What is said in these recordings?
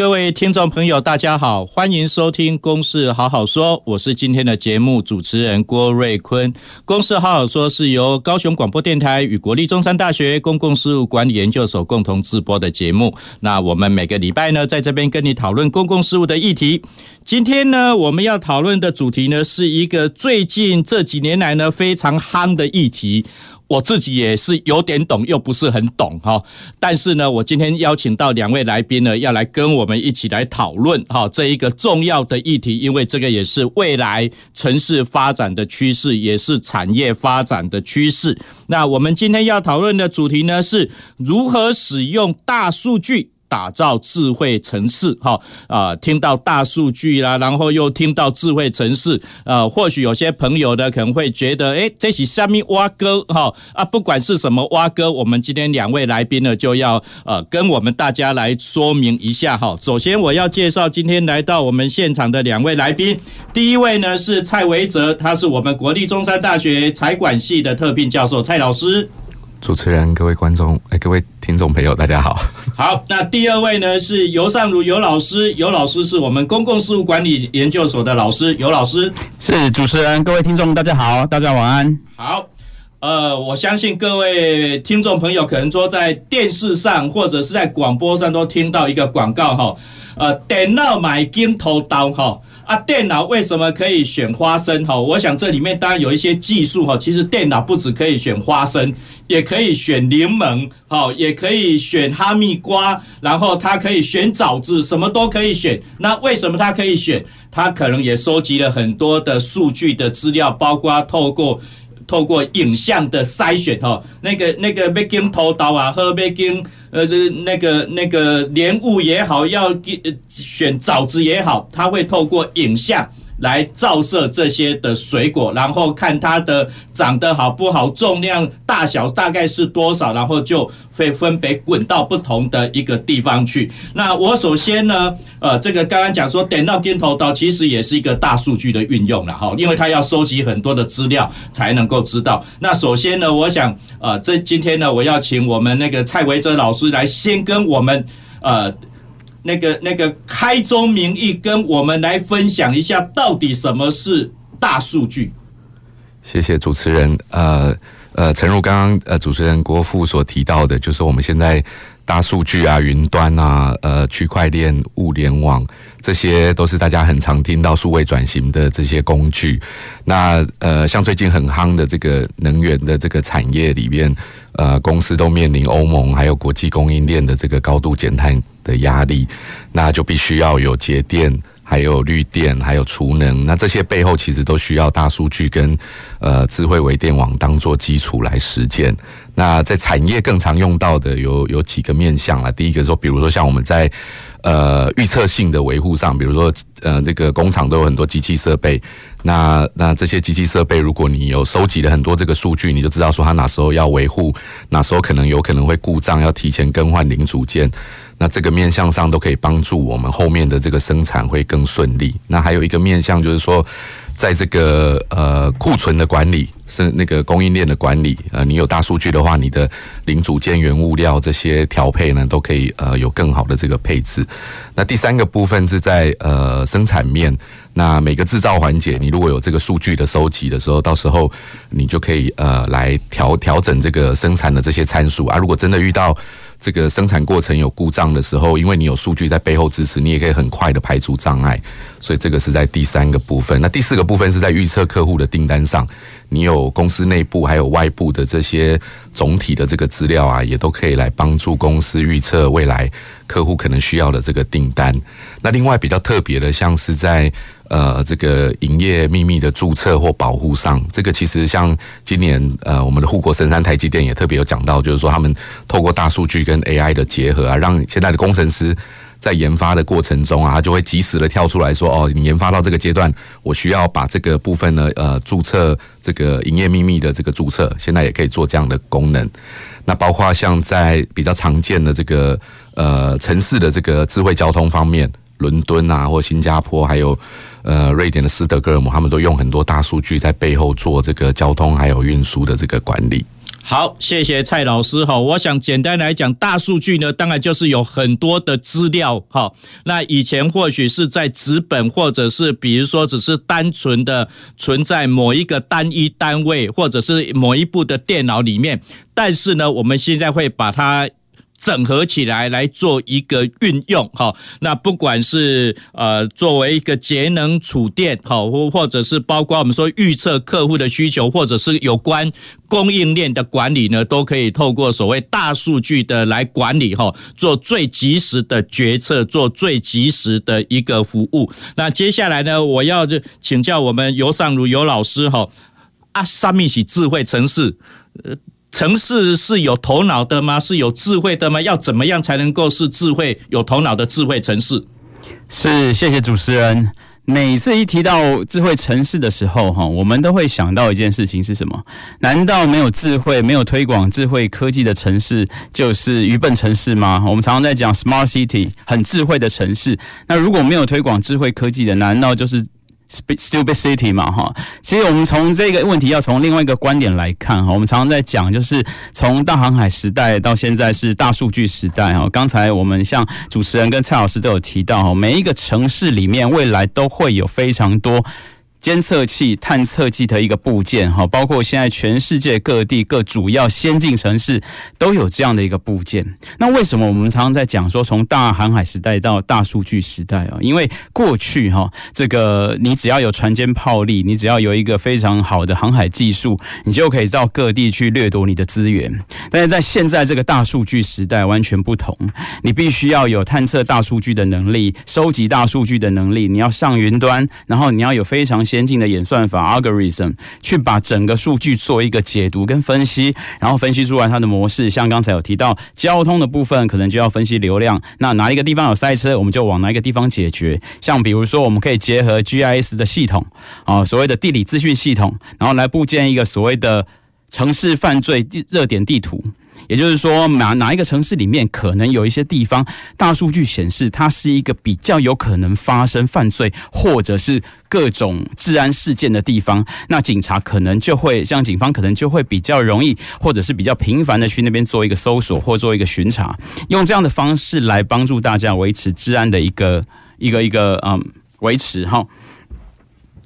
各位听众朋友，大家好，欢迎收听《公事好好说》，我是今天的节目主持人郭瑞坤。《公事好好说》是由高雄广播电台与国立中山大学公共事务管理研究所共同制播的节目。那我们每个礼拜呢，在这边跟你讨论公共事务的议题。今天呢，我们要讨论的主题呢，是一个最近这几年来呢非常夯的议题。我自己也是有点懂，又不是很懂哈。但是呢，我今天邀请到两位来宾呢，要来跟我们一起来讨论哈这一个重要的议题，因为这个也是未来城市发展的趋势，也是产业发展的趋势。那我们今天要讨论的主题呢，是如何使用大数据。打造智慧城市，哈啊，听到大数据啦，然后又听到智慧城市，呃，或许有些朋友呢可能会觉得，诶，这是虾米挖哥，哈啊，不管是什么挖哥，我们今天两位来宾呢就要呃跟我们大家来说明一下，哈。首先我要介绍今天来到我们现场的两位来宾，第一位呢是蔡维泽，他是我们国立中山大学财管系的特聘教授，蔡老师。主持人、各位观众、哎，各位听众朋友，大家好。好，那第二位呢是尤尚儒尤老师，尤老师是我们公共事务管理研究所的老师，尤老师。是主持人，各位听众，大家好，大家晚安。好，呃，我相信各位听众朋友可能说在电视上或者是在广播上都听到一个广告哈，呃，电脑买金头刀哈。啊，电脑为什么可以选花生？哈，我想这里面当然有一些技术哈。其实电脑不止可以选花生，也可以选柠檬，好，也可以选哈密瓜，然后它可以选枣子，什么都可以选。那为什么它可以选？它可能也收集了很多的数据的资料，包括透过。透过影像的筛选，哈，那个那个被经头刀啊，和被经呃那个那个莲雾也好，要选枣子也好，它会透过影像。来照射这些的水果，然后看它的长得好不好，重量大小大概是多少，然后就会分别滚到不同的一个地方去。那我首先呢，呃，这个刚刚讲说点到跟头刀，其实也是一个大数据的运用了哈，因为它要收集很多的资料才能够知道。那首先呢，我想呃，这今天呢，我要请我们那个蔡维泽老师来先跟我们呃。那个那个开宗明义，跟我们来分享一下，到底什么是大数据？谢谢主持人。呃呃，诚如刚刚呃主持人郭富所提到的，就是我们现在大数据啊、云端啊、呃区块链、物联网，这些都是大家很常听到数位转型的这些工具。那呃，像最近很夯的这个能源的这个产业里面。呃，公司都面临欧盟还有国际供应链的这个高度减碳的压力，那就必须要有节电，还有绿电，还有储能。那这些背后其实都需要大数据跟呃智慧微电网当做基础来实践。那在产业更常用到的有有几个面向了。第一个说，比如说像我们在呃预测性的维护上，比如说呃这个工厂都有很多机器设备。那那这些机器设备，如果你有收集了很多这个数据，你就知道说它哪时候要维护，哪时候可能有可能会故障，要提前更换零组件。那这个面向上都可以帮助我们后面的这个生产会更顺利。那还有一个面向就是说。在这个呃库存的管理，是那个供应链的管理，呃，你有大数据的话，你的零组件、原物料这些调配呢，都可以呃有更好的这个配置。那第三个部分是在呃生产面，那每个制造环节，你如果有这个数据的收集的时候，到时候你就可以呃来调调整这个生产的这些参数啊。如果真的遇到这个生产过程有故障的时候，因为你有数据在背后支持，你也可以很快的排除障碍。所以这个是在第三个部分。那第四个部分是在预测客户的订单上，你有公司内部还有外部的这些总体的这个资料啊，也都可以来帮助公司预测未来客户可能需要的这个订单。那另外比较特别的，像是在呃这个营业秘密的注册或保护上，这个其实像今年呃我们的护国神山台积电也特别有讲到，就是说他们透过大数据跟 AI 的结合啊，让现在的工程师在研发的过程中啊，他就会及时的跳出来说，哦，你研发到这个阶段，我需要把这个部分呢，呃，注册这个营业秘密的这个注册，现在也可以做这样的功能。那包括像在比较常见的这个呃城市的这个智慧交通方面，伦敦啊，或新加坡，还有呃瑞典的斯德哥尔摩，他们都用很多大数据在背后做这个交通还有运输的这个管理。好，谢谢蔡老师哈。我想简单来讲，大数据呢，当然就是有很多的资料哈。那以前或许是在纸本，或者是比如说只是单纯的存在某一个单一单位，或者是某一部的电脑里面。但是呢，我们现在会把它。整合起来来做一个运用，哈，那不管是呃作为一个节能储电，好，或或者是包括我们说预测客户的需求，或者是有关供应链的管理呢，都可以透过所谓大数据的来管理，哈，做最及时的决策，做最及时的一个服务。那接下来呢，我要就请教我们游尚儒游老师，哈，啊，什么是智慧城市？呃。城市是有头脑的吗？是有智慧的吗？要怎么样才能够是智慧、有头脑的智慧城市？是，谢谢主持人。每次一提到智慧城市的时候，哈，我们都会想到一件事情是什么？难道没有智慧、没有推广智慧科技的城市就是愚笨城市吗？我们常常在讲 smart city，很智慧的城市。那如果没有推广智慧科技的，难道就是？Stupid City 嘛，哈，其实我们从这个问题要从另外一个观点来看，哈，我们常常在讲，就是从大航海时代到现在是大数据时代，哈。刚才我们像主持人跟蔡老师都有提到，哈，每一个城市里面未来都会有非常多。监测器、探测器的一个部件，哈，包括现在全世界各地各主要先进城市都有这样的一个部件。那为什么我们常常在讲说从大航海时代到大数据时代啊？因为过去哈，这个你只要有船坚炮利，你只要有一个非常好的航海技术，你就可以到各地去掠夺你的资源。但是在现在这个大数据时代完全不同，你必须要有探测大数据的能力，收集大数据的能力，你要上云端，然后你要有非常。先进的演算法 algorithm 去把整个数据做一个解读跟分析，然后分析出来它的模式。像刚才有提到交通的部分，可能就要分析流量。那哪一个地方有塞车，我们就往哪一个地方解决。像比如说，我们可以结合 GIS 的系统啊，所谓的地理资讯系统，然后来布建一个所谓的城市犯罪热点地图。也就是说，哪哪一个城市里面可能有一些地方，大数据显示它是一个比较有可能发生犯罪或者是各种治安事件的地方，那警察可能就会像警方可能就会比较容易或者是比较频繁的去那边做一个搜索或做一个巡查，用这样的方式来帮助大家维持治安的一个一个一个嗯维持哈。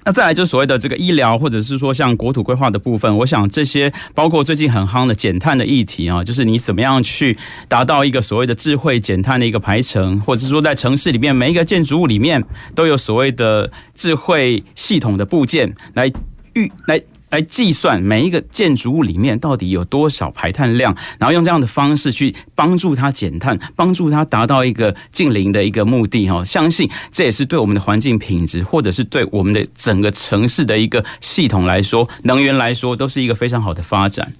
那再来就是所谓的这个医疗，或者是说像国土规划的部分，我想这些包括最近很夯的减碳的议题啊，就是你怎么样去达到一个所谓的智慧减碳的一个排程，或者是说在城市里面每一个建筑物里面都有所谓的智慧系统的部件来预来。来计算每一个建筑物里面到底有多少排碳量，然后用这样的方式去帮助它减碳，帮助它达到一个近零的一个目的哈。相信这也是对我们的环境品质，或者是对我们的整个城市的一个系统来说，能源来说，都是一个非常好的发展。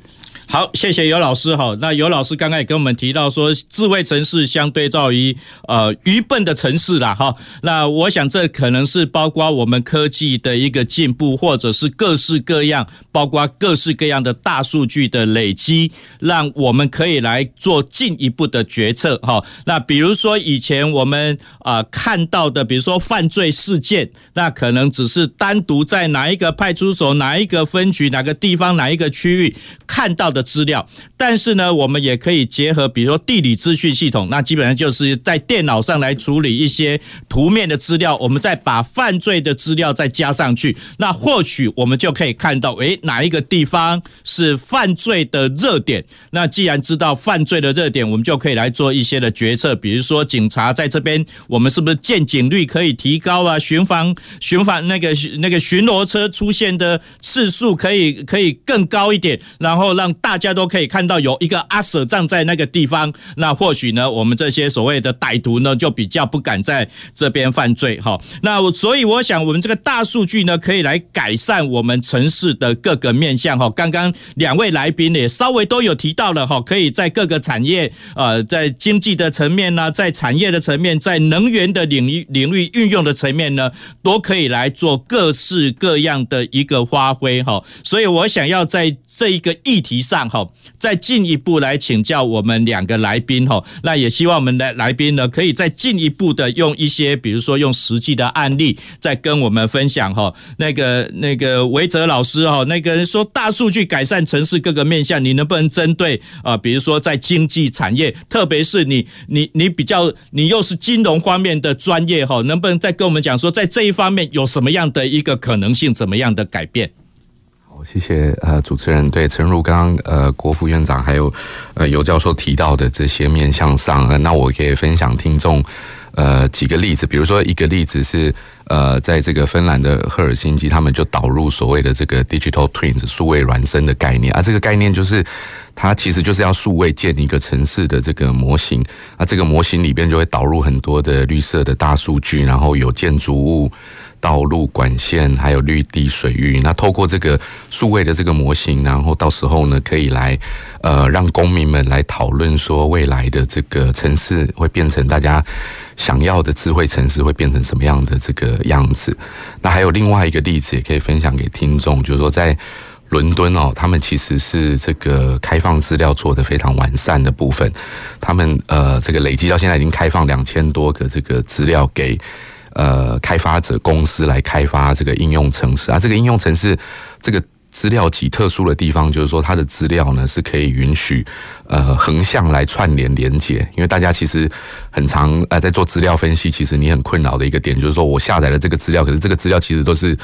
好，谢谢尤老师哈。那尤老师刚刚也跟我们提到说，智慧城市相对照于呃愚笨的城市啦哈。那我想这可能是包括我们科技的一个进步，或者是各式各样，包括各式各样的大数据的累积，让我们可以来做进一步的决策哈。那比如说以前我们啊看到的，比如说犯罪事件，那可能只是单独在哪一个派出所、哪一个分局、哪个地方、哪一个区域看到的资料，但是呢，我们也可以结合，比如说地理资讯系统，那基本上就是在电脑上来处理一些图面的资料，我们再把犯罪的资料再加上去，那或许我们就可以看到，诶，哪一个地方是犯罪的热点？那既然知道犯罪的热点，我们就可以来做一些的决策，比如说警察在这边，我们是不是见警率可以提高啊？巡防巡防那个那个巡逻车出现的次数可以可以更高一点，然后让大家都可以看到有一个阿舍站在那个地方，那或许呢，我们这些所谓的歹徒呢，就比较不敢在这边犯罪哈。那所以我想，我们这个大数据呢，可以来改善我们城市的各个面向哈。刚刚两位来宾也稍微都有提到了哈，可以在各个产业呃，在经济的层面呢，在产业的层面，在能源的领域领域运用的层面呢，都可以来做各式各样的一个发挥哈。所以我想要在这一个议题上上哈，再进一步来请教我们两个来宾哈。那也希望我们的来宾呢，可以再进一步的用一些，比如说用实际的案例，再跟我们分享哈。那个那个维哲老师哈，那个说大数据改善城市各个面向，你能不能针对啊？比如说在经济产业，特别是你你你比较你又是金融方面的专业哈，能不能再跟我们讲说，在这一方面有什么样的一个可能性，怎么样的改变？谢谢呃主持人，对，陈如刚呃国副院长还有呃尤教授提到的这些面向上，呃，那我可以分享听众呃几个例子，比如说一个例子是呃在这个芬兰的赫尔辛基，他们就导入所谓的这个 digital twins 数位孪生的概念啊，这个概念就是它其实就是要数位建一个城市的这个模型啊，这个模型里边就会导入很多的绿色的大数据，然后有建筑物。道路管线还有绿地水域，那透过这个数位的这个模型，然后到时候呢，可以来呃让公民们来讨论说未来的这个城市会变成大家想要的智慧城市会变成什么样的这个样子。那还有另外一个例子也可以分享给听众，就是说在伦敦哦，他们其实是这个开放资料做得非常完善的部分，他们呃这个累积到现在已经开放两千多个这个资料给。呃，开发者公司来开发这个应用程式啊，这个应用程式这个资料极特殊的地方，就是说它的资料呢是可以允许呃横向来串联连接，因为大家其实很常呃在做资料分析，其实你很困扰的一个点就是说我下载了这个资料，可是这个资料其实都是。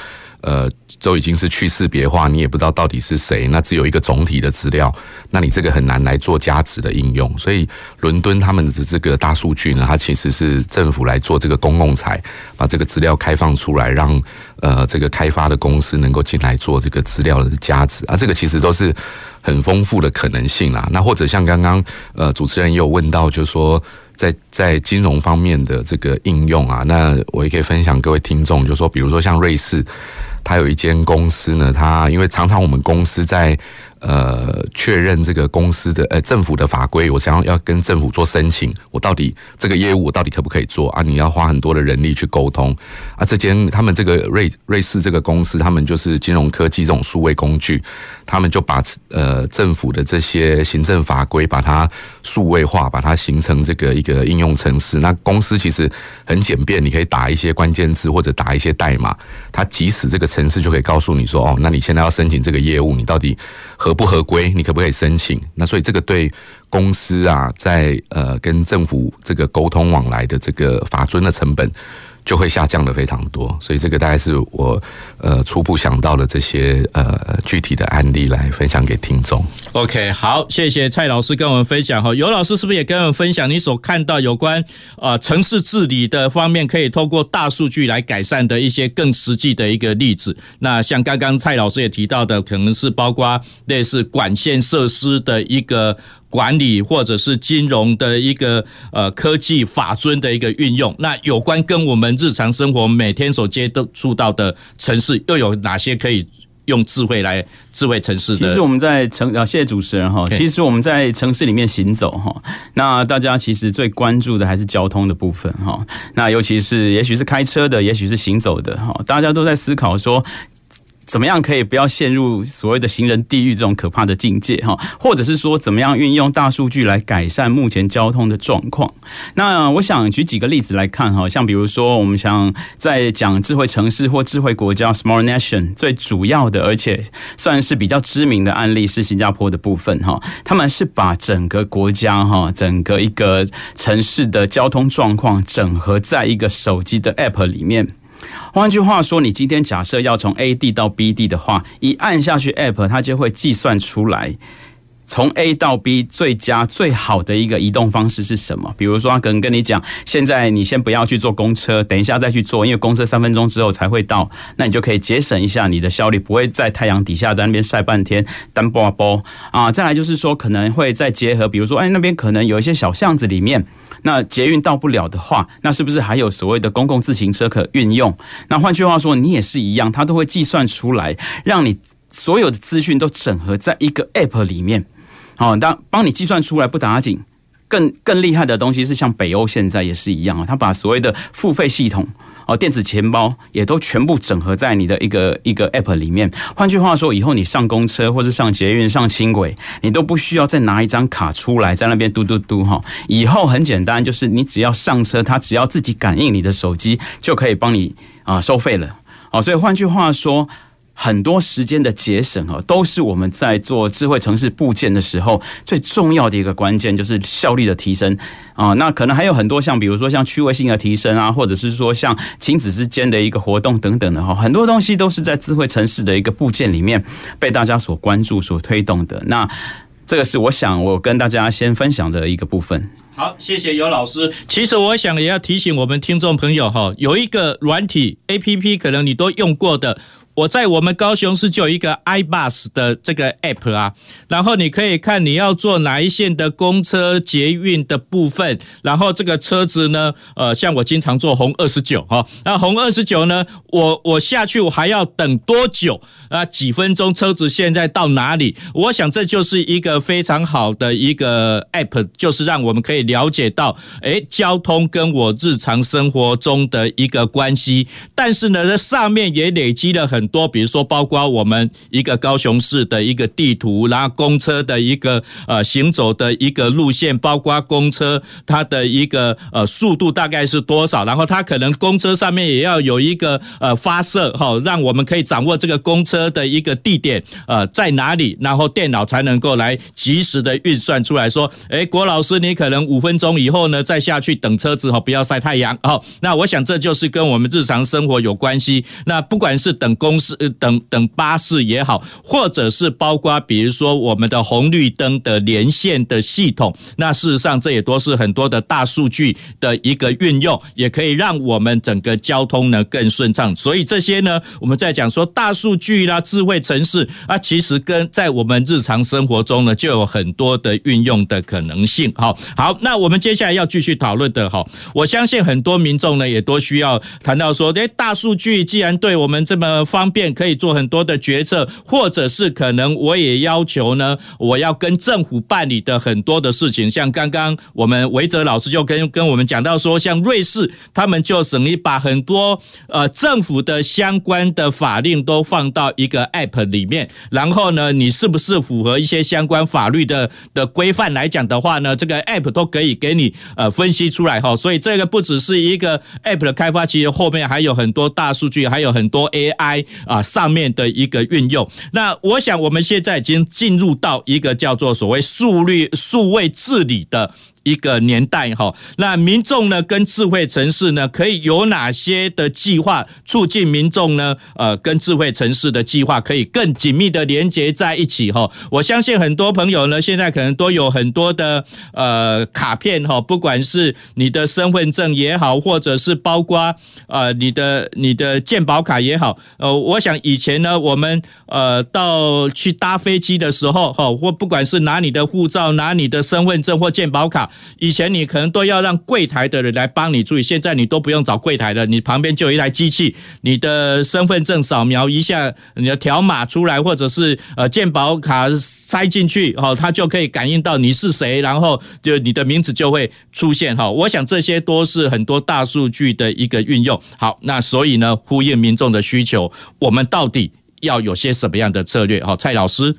呃，都已经是去识别化，你也不知道到底是谁，那只有一个总体的资料，那你这个很难来做加值的应用。所以，伦敦他们的这个大数据呢，它其实是政府来做这个公共财，把这个资料开放出来，让呃这个开发的公司能够进来做这个资料的加值啊，这个其实都是很丰富的可能性啦。那或者像刚刚呃主持人也有问到，就是说。在在金融方面的这个应用啊，那我也可以分享各位听众，就是说，比如说像瑞士，他有一间公司呢，他因为常常我们公司在。呃，确认这个公司的呃政府的法规，我想要要跟政府做申请，我到底这个业务我到底可不可以做啊？你要花很多的人力去沟通啊。这间他们这个瑞瑞士这个公司，他们就是金融科技这种数位工具，他们就把呃政府的这些行政法规把它数位化，把它形成这个一个应用程式。那公司其实很简便，你可以打一些关键字或者打一些代码，它即使这个程式就可以告诉你说，哦，那你现在要申请这个业务，你到底合不合规？你可不可以申请？那所以这个对公司啊，在呃跟政府这个沟通往来的这个法遵的成本。就会下降的非常多，所以这个大概是我呃初步想到的这些呃具体的案例来分享给听众。OK，好，谢谢蔡老师跟我们分享哈。尤老师是不是也跟我们分享你所看到有关呃城市治理的方面，可以透过大数据来改善的一些更实际的一个例子？那像刚刚蔡老师也提到的，可能是包括类似管线设施的一个。管理或者是金融的一个呃科技法尊的一个运用，那有关跟我们日常生活每天所接触到的城市，又有哪些可以用智慧来智慧城市的？其实我们在城啊，谢谢主持人哈。其实我们在城市里面行走哈，那大家其实最关注的还是交通的部分哈。那尤其是也许是开车的，也许是行走的哈，大家都在思考说。怎么样可以不要陷入所谓的行人地狱这种可怕的境界哈？或者是说怎么样运用大数据来改善目前交通的状况？那我想举几个例子来看哈，像比如说我们想在讲智慧城市或智慧国家 （Smart Nation） 最主要的，而且算是比较知名的案例是新加坡的部分哈。他们是把整个国家哈，整个一个城市的交通状况整合在一个手机的 App 里面。换句话说，你今天假设要从 A 地到 B 地的话，一按下去 App，它就会计算出来。从 A 到 B 最佳最好的一个移动方式是什么？比如说，他可能跟你讲，现在你先不要去坐公车，等一下再去坐，因为公车三分钟之后才会到，那你就可以节省一下你的效率，不会在太阳底下在那边晒半天，单波波啊。再来就是说，可能会再结合，比如说，哎，那边可能有一些小巷子里面，那捷运到不了的话，那是不是还有所谓的公共自行车可运用？那换句话说，你也是一样，它都会计算出来，让你所有的资讯都整合在一个 App 里面。好，当帮你计算出来不打紧，更更厉害的东西是像北欧现在也是一样啊，他把所谓的付费系统哦，电子钱包也都全部整合在你的一个一个 app 里面。换句话说，以后你上公车或是上捷运、上轻轨，你都不需要再拿一张卡出来在那边嘟嘟嘟哈。以后很简单，就是你只要上车，它只要自己感应你的手机，就可以帮你啊收费了。好，所以换句话说。很多时间的节省啊，都是我们在做智慧城市部件的时候最重要的一个关键，就是效率的提升啊。那可能还有很多像，比如说像趣味性的提升啊，或者是说像亲子之间的一个活动等等的哈，很多东西都是在智慧城市的一个部件里面被大家所关注、所推动的。那这个是我想我跟大家先分享的一个部分。好，谢谢尤老师。其实我想也要提醒我们听众朋友哈，有一个软体 APP，可能你都用过的。我在我们高雄市就有一个 iBus 的这个 app 啊，然后你可以看你要坐哪一线的公车、捷运的部分，然后这个车子呢，呃，像我经常坐红二十九哈，那红二十九呢，我我下去我还要等多久啊？几分钟车子现在到哪里？我想这就是一个非常好的一个 app，就是让我们可以了解到，诶，交通跟我日常生活中的一个关系。但是呢，这上面也累积了很。多，比如说，包括我们一个高雄市的一个地图，然后公车的一个呃行走的一个路线，包括公车它的一个呃速度大概是多少，然后它可能公车上面也要有一个呃发射哈，让我们可以掌握这个公车的一个地点呃在哪里，然后电脑才能够来及时的运算出来说，哎，郭老师，你可能五分钟以后呢再下去等车子哈，不要晒太阳哦。那我想这就是跟我们日常生活有关系。那不管是等公 公司等等巴士也好，或者是包括比如说我们的红绿灯的连线的系统，那事实上这也都是很多的大数据的一个运用，也可以让我们整个交通呢更顺畅。所以这些呢，我们在讲说大数据啦、智慧城市啊，其实跟在我们日常生活中呢就有很多的运用的可能性。好，好，那我们接下来要继续讨论的哈，我相信很多民众呢也都需要谈到说，诶，大数据既然对我们这么发方便可以做很多的决策，或者是可能我也要求呢，我要跟政府办理的很多的事情，像刚刚我们维哲老师就跟跟我们讲到说，像瑞士他们就等于把很多呃政府的相关的法令都放到一个 App 里面，然后呢，你是不是符合一些相关法律的的规范来讲的话呢，这个 App 都可以给你呃分析出来哈，所以这个不只是一个 App 的开发，其实后面还有很多大数据，还有很多 AI。啊，上面的一个运用，那我想我们现在已经进入到一个叫做所谓数率数位治理的。一个年代哈，那民众呢跟智慧城市呢可以有哪些的计划促进民众呢？呃，跟智慧城市的计划可以更紧密的连接在一起哈。我相信很多朋友呢现在可能都有很多的呃卡片哈，不管是你的身份证也好，或者是包括呃你的你的健保卡也好。呃，我想以前呢我们呃到去搭飞机的时候哈，或不管是拿你的护照、拿你的身份证或健保卡。以前你可能都要让柜台的人来帮你处理，现在你都不用找柜台了，你旁边就有一台机器，你的身份证扫描一下，你的条码出来，或者是呃健保卡塞进去，哦，它就可以感应到你是谁，然后就你的名字就会出现哈。我想这些都是很多大数据的一个运用。好，那所以呢，呼应民众的需求，我们到底要有些什么样的策略？好，蔡老师。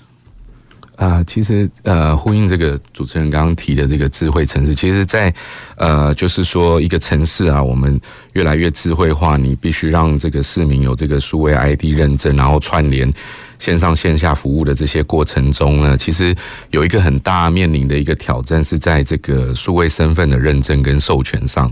啊、其实呃，呼应这个主持人刚刚提的这个智慧城市，其实在呃，就是说一个城市啊，我们越来越智慧化，你必须让这个市民有这个数位 ID 认证，然后串联线上线下服务的这些过程中呢，其实有一个很大面临的一个挑战，是在这个数位身份的认证跟授权上。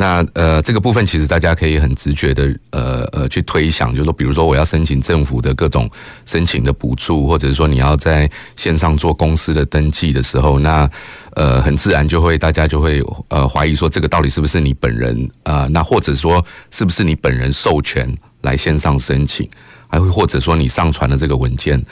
那呃，这个部分其实大家可以很直觉的呃呃去推想，就是说，比如说我要申请政府的各种申请的补助，或者是说你要在线上做公司的登记的时候，那呃很自然就会大家就会呃怀疑说这个到底是不是你本人啊、那或者说是不是你本人授权来线上申请，还会或者说你上传的这个文件。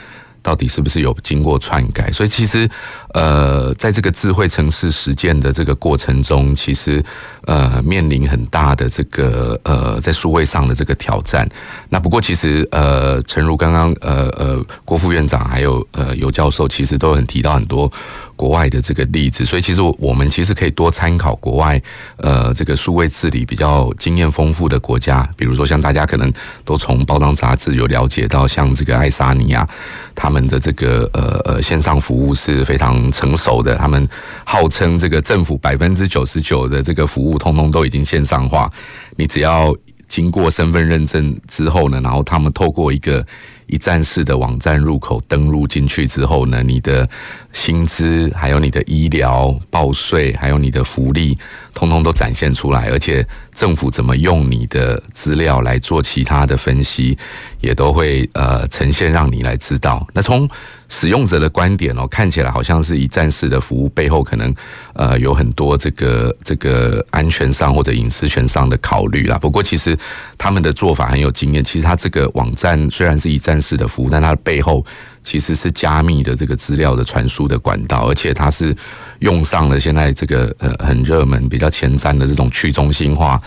到底是不是有经过篡改？所以其实，呃，在这个智慧城市实践的这个过程中，其实呃面临很大的这个呃在数位上的这个挑战。那不过其实呃，诚如刚刚呃呃郭副院长还有呃尤教授，其实都很提到很多。国外的这个例子，所以其实我们其实可以多参考国外，呃，这个数位治理比较经验丰富的国家，比如说像大家可能都从报章杂志有了解到，像这个爱沙尼亚，他们的这个呃呃线上服务是非常成熟的，他们号称这个政府百分之九十九的这个服务通通都已经线上化，你只要经过身份认证之后呢，然后他们透过一个。一站式的网站入口登录进去之后呢，你的薪资、还有你的医疗报税、还有你的福利，通通都展现出来，而且政府怎么用你的资料来做其他的分析，也都会呃呈现让你来知道。那从使用者的观点哦，看起来好像是一站式的服务，背后可能呃有很多这个这个安全上或者隐私权上的考虑啦。不过其实他们的做法很有经验。其实他这个网站虽然是一站式的服务，但它的背后其实是加密的这个资料的传输的管道，而且它是用上了现在这个呃很热门、比较前瞻的这种去中心化。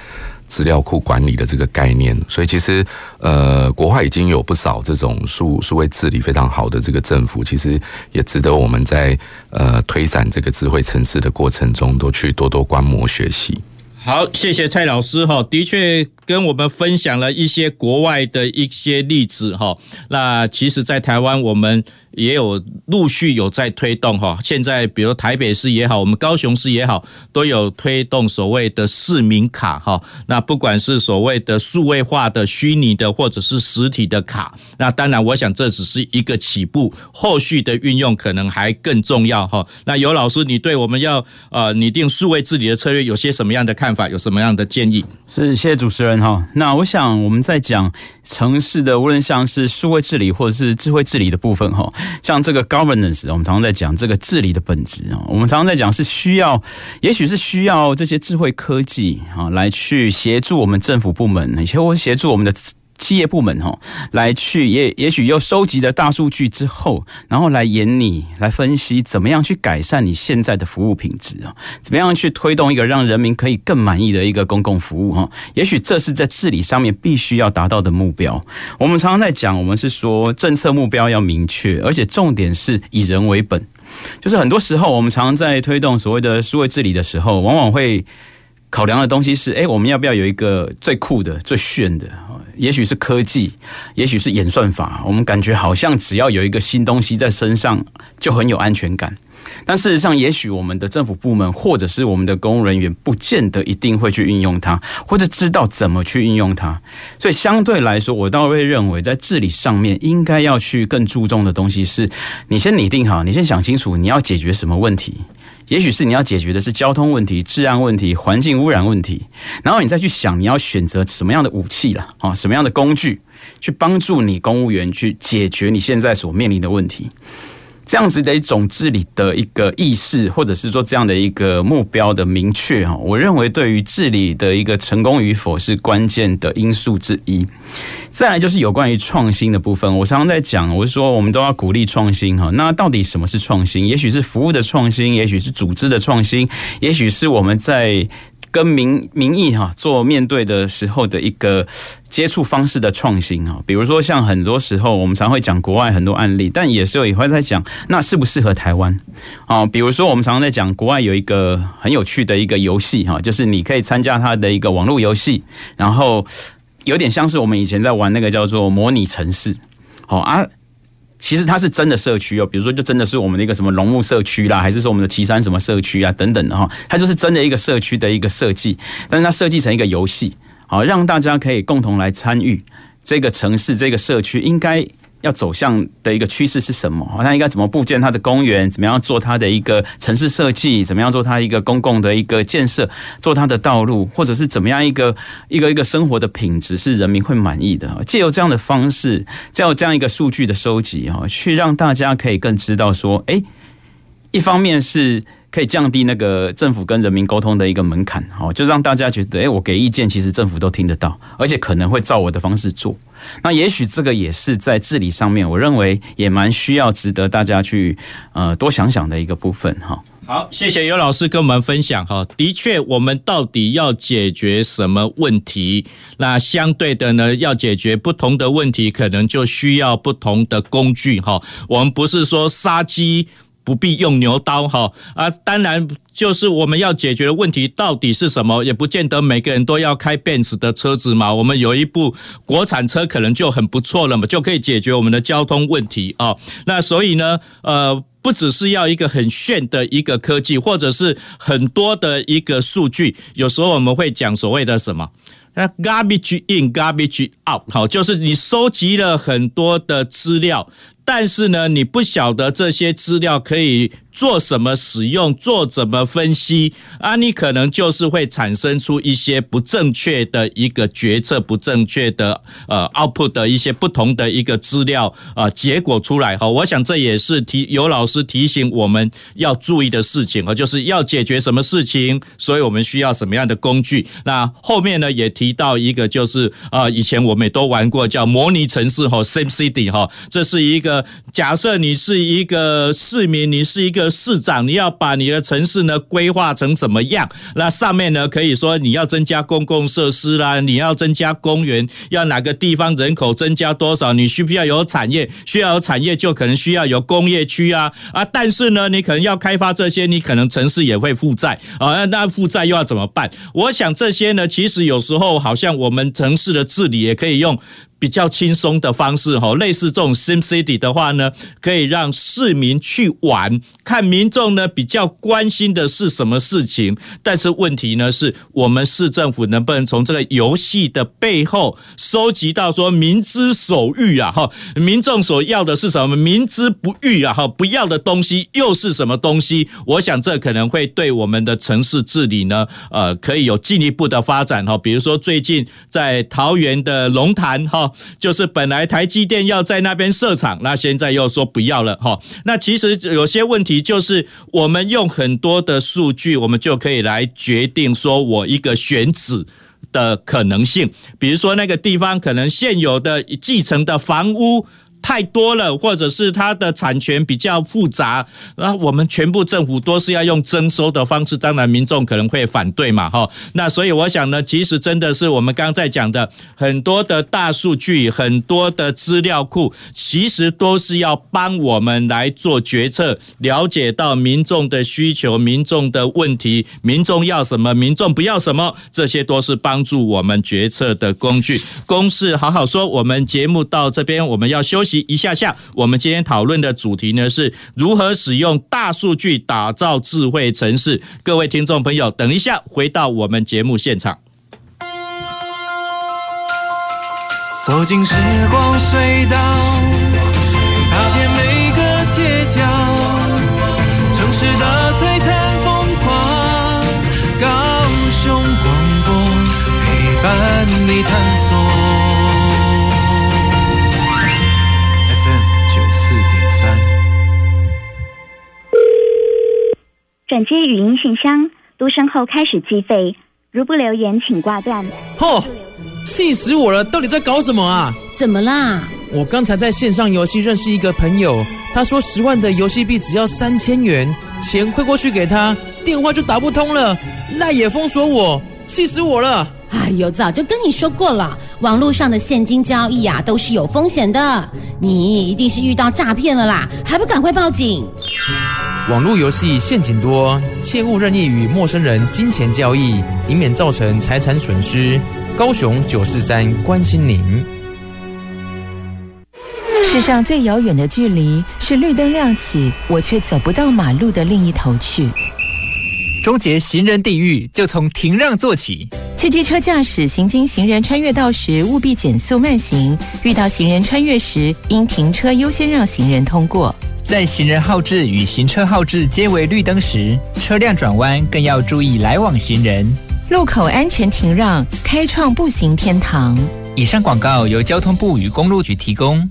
资料库管理的这个概念，所以其实呃，国外已经有不少这种数数位治理非常好的这个政府，其实也值得我们在呃推展这个智慧城市的过程中，都去多多观摩学习。好，谢谢蔡老师哈，的确跟我们分享了一些国外的一些例子哈。那其实，在台湾我们。也有陆续有在推动哈，现在比如台北市也好，我们高雄市也好，都有推动所谓的市民卡哈。那不管是所谓的数位化的虚拟的，或者是实体的卡，那当然我想这只是一个起步，后续的运用可能还更重要哈。那尤老师，你对我们要呃拟定数位治理的策略有些什么样的看法？有什么样的建议？是，谢谢主持人哈。那我想我们在讲城市的，无论像是数位治理或者是智慧治理的部分哈。像这个 governance，我们常常在讲这个治理的本质啊，我们常常在讲是需要，也许是需要这些智慧科技啊，来去协助我们政府部门，而且或协助我们的。企业部门哈，来去也也许又收集了大数据之后，然后来研拟、来分析，怎么样去改善你现在的服务品质啊？怎么样去推动一个让人民可以更满意的一个公共服务哈？也许这是在治理上面必须要达到的目标。我们常常在讲，我们是说政策目标要明确，而且重点是以人为本。就是很多时候，我们常常在推动所谓的数位治理的时候，往往会。考量的东西是，哎，我们要不要有一个最酷的、最炫的？也许是科技，也许是演算法。我们感觉好像只要有一个新东西在身上，就很有安全感。但事实上，也许我们的政府部门或者是我们的公务人员，不见得一定会去运用它，或者知道怎么去运用它。所以相对来说，我倒会认为，在治理上面应该要去更注重的东西是，你先拟定好，你先想清楚你要解决什么问题。也许是你要解决的是交通问题、治安问题、环境污染问题，然后你再去想你要选择什么样的武器了啊，什么样的工具去帮助你公务员去解决你现在所面临的问题。这样子的一种治理的一个意识，或者是说这样的一个目标的明确哈，我认为对于治理的一个成功与否是关键的因素之一。再来就是有关于创新的部分，我常常在讲，我是说我们都要鼓励创新哈。那到底什么是创新？也许是服务的创新，也许是组织的创新，也许是我们在。跟民民意哈做面对的时候的一个接触方式的创新啊，比如说像很多时候我们常会讲国外很多案例，但也是有也会在讲那适不适合台湾啊？比如说我们常常在讲国外有一个很有趣的一个游戏哈，就是你可以参加它的一个网络游戏，然后有点像是我们以前在玩那个叫做模拟城市，好啊。其实它是真的社区哦，比如说就真的是我们的一个什么龙目社区啦，还是说我们的岐山什么社区啊等等的哈，它就是真的一个社区的一个设计，但是它设计成一个游戏，好让大家可以共同来参与这个城市这个社区应该要走向的一个趋势是什么？好像应该怎么布建它的公园？怎么样做它的一个城市设计？怎么样做它一个公共的一个建设？做它的道路，或者是怎么样一个一个一个生活的品质是人民会满意的？借由这样的方式，借由这样一个数据的收集哈，去让大家可以更知道说，哎，一方面是。可以降低那个政府跟人民沟通的一个门槛，好，就让大家觉得，诶，我给意见，其实政府都听得到，而且可能会照我的方式做。那也许这个也是在治理上面，我认为也蛮需要值得大家去呃多想想的一个部分，哈。好，谢谢尤老师跟我们分享哈。的确，我们到底要解决什么问题？那相对的呢，要解决不同的问题，可能就需要不同的工具哈。我们不是说杀鸡。不必用牛刀哈啊！当然，就是我们要解决的问题到底是什么，也不见得每个人都要开 Benz 的车子嘛。我们有一部国产车可能就很不错了嘛，就可以解决我们的交通问题啊。那所以呢，呃，不只是要一个很炫的一个科技，或者是很多的一个数据。有时候我们会讲所谓的什么？那 garbage in, garbage out，好，就是你收集了很多的资料。但是呢，你不晓得这些资料可以做什么使用，做怎么分析啊？你可能就是会产生出一些不正确的一个决策，不正确的呃 output 的一些不同的一个资料啊结果出来哈。我想这也是提有老师提醒我们要注意的事情啊，就是要解决什么事情，所以我们需要什么样的工具。那后面呢也提到一个，就是啊以前我们也都玩过叫模拟城市哈，SimCity 哈，这是一个假设你是一个市民，你是一个。市长，你要把你的城市呢规划成什么样？那上面呢可以说你要增加公共设施啦，你要增加公园，要哪个地方人口增加多少？你需不需要有产业？需要有产业，就可能需要有工业区啊啊！但是呢，你可能要开发这些，你可能城市也会负债啊。那负债又要怎么办？我想这些呢，其实有时候好像我们城市的治理也可以用。比较轻松的方式哈，类似这种 SimCity 的话呢，可以让市民去玩，看民众呢比较关心的是什么事情。但是问题呢，是我们市政府能不能从这个游戏的背后收集到说民之所欲啊哈，民众所要的是什么？民之不欲啊哈，不要的东西又是什么东西？我想这可能会对我们的城市治理呢，呃，可以有进一步的发展哈。比如说最近在桃园的龙潭哈。就是本来台积电要在那边设厂，那现在又说不要了哈。那其实有些问题就是我们用很多的数据，我们就可以来决定说我一个选址的可能性。比如说那个地方可能现有的继承的房屋。太多了，或者是它的产权比较复杂，然后我们全部政府都是要用征收的方式，当然民众可能会反对嘛，哈。那所以我想呢，其实真的是我们刚刚在讲的很多的大数据，很多的资料库，其实都是要帮我们来做决策，了解到民众的需求、民众的问题、民众要什么、民众不要什么，这些都是帮助我们决策的工具。公事好好说，我们节目到这边，我们要休息。一下下，我们今天讨论的主题呢，是如何使用大数据打造智慧城市。各位听众朋友，等一下回到我们节目现场。走进时光隧道，踏遍每个街角，城市的璀璨风光，高雄广播陪伴你探索。转接语音信箱，嘟声后开始计费。如不留言，请挂断。嚯，气死我了！到底在搞什么啊？怎么啦？我刚才在线上游戏认识一个朋友，他说十万的游戏币只要三千元，钱汇过去给他，电话就打不通了，赖也封锁我，气死我了！哎呦，早就跟你说过了，网络上的现金交易啊，都是有风险的，你一定是遇到诈骗了啦，还不赶快报警？网络游戏陷阱多，切勿任意与陌生人金钱交易，以免造成财产损失。高雄九四三关心您。世上最遥远的距离是绿灯亮起，我却走不到马路的另一头去。终结行人地狱，就从停让做起。汽机车驾驶行经行人穿越道时，务必减速慢行；遇到行人穿越时，应停车优先让行人通过。在行人号志与行车号志皆为绿灯时，车辆转弯更要注意来往行人。路口安全停让，开创步行天堂。以上广告由交通部与公路局提供。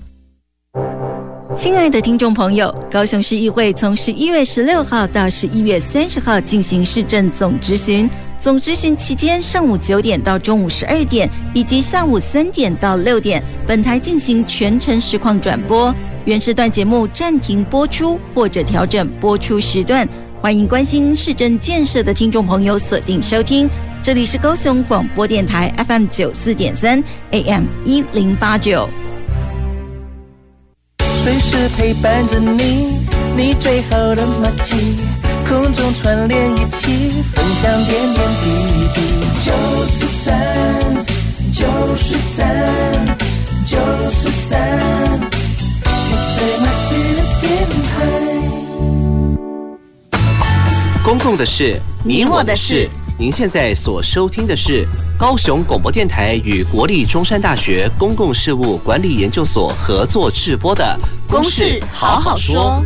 亲爱的听众朋友，高雄市议会从十一月十六号到十一月三十号进行市政总质询。总质询期间，上午九点到中午十二点，以及下午三点到六点，本台进行全程实况转播。原时段节目暂停播出或者调整播出时段。欢迎关心市政建设的听众朋友锁定收听。这里是高雄广播电台 FM 九四点三 AM 一零八九。随时陪伴着你，你最好的默契。空中串联一起，分享点点滴滴。九四三，九十三，九四三，你最默契的电台。公共的事，你我的事。您现在所收听的是高雄广播电台与国立中山大学公共事务管理研究所合作制播的《公事好好说》。好，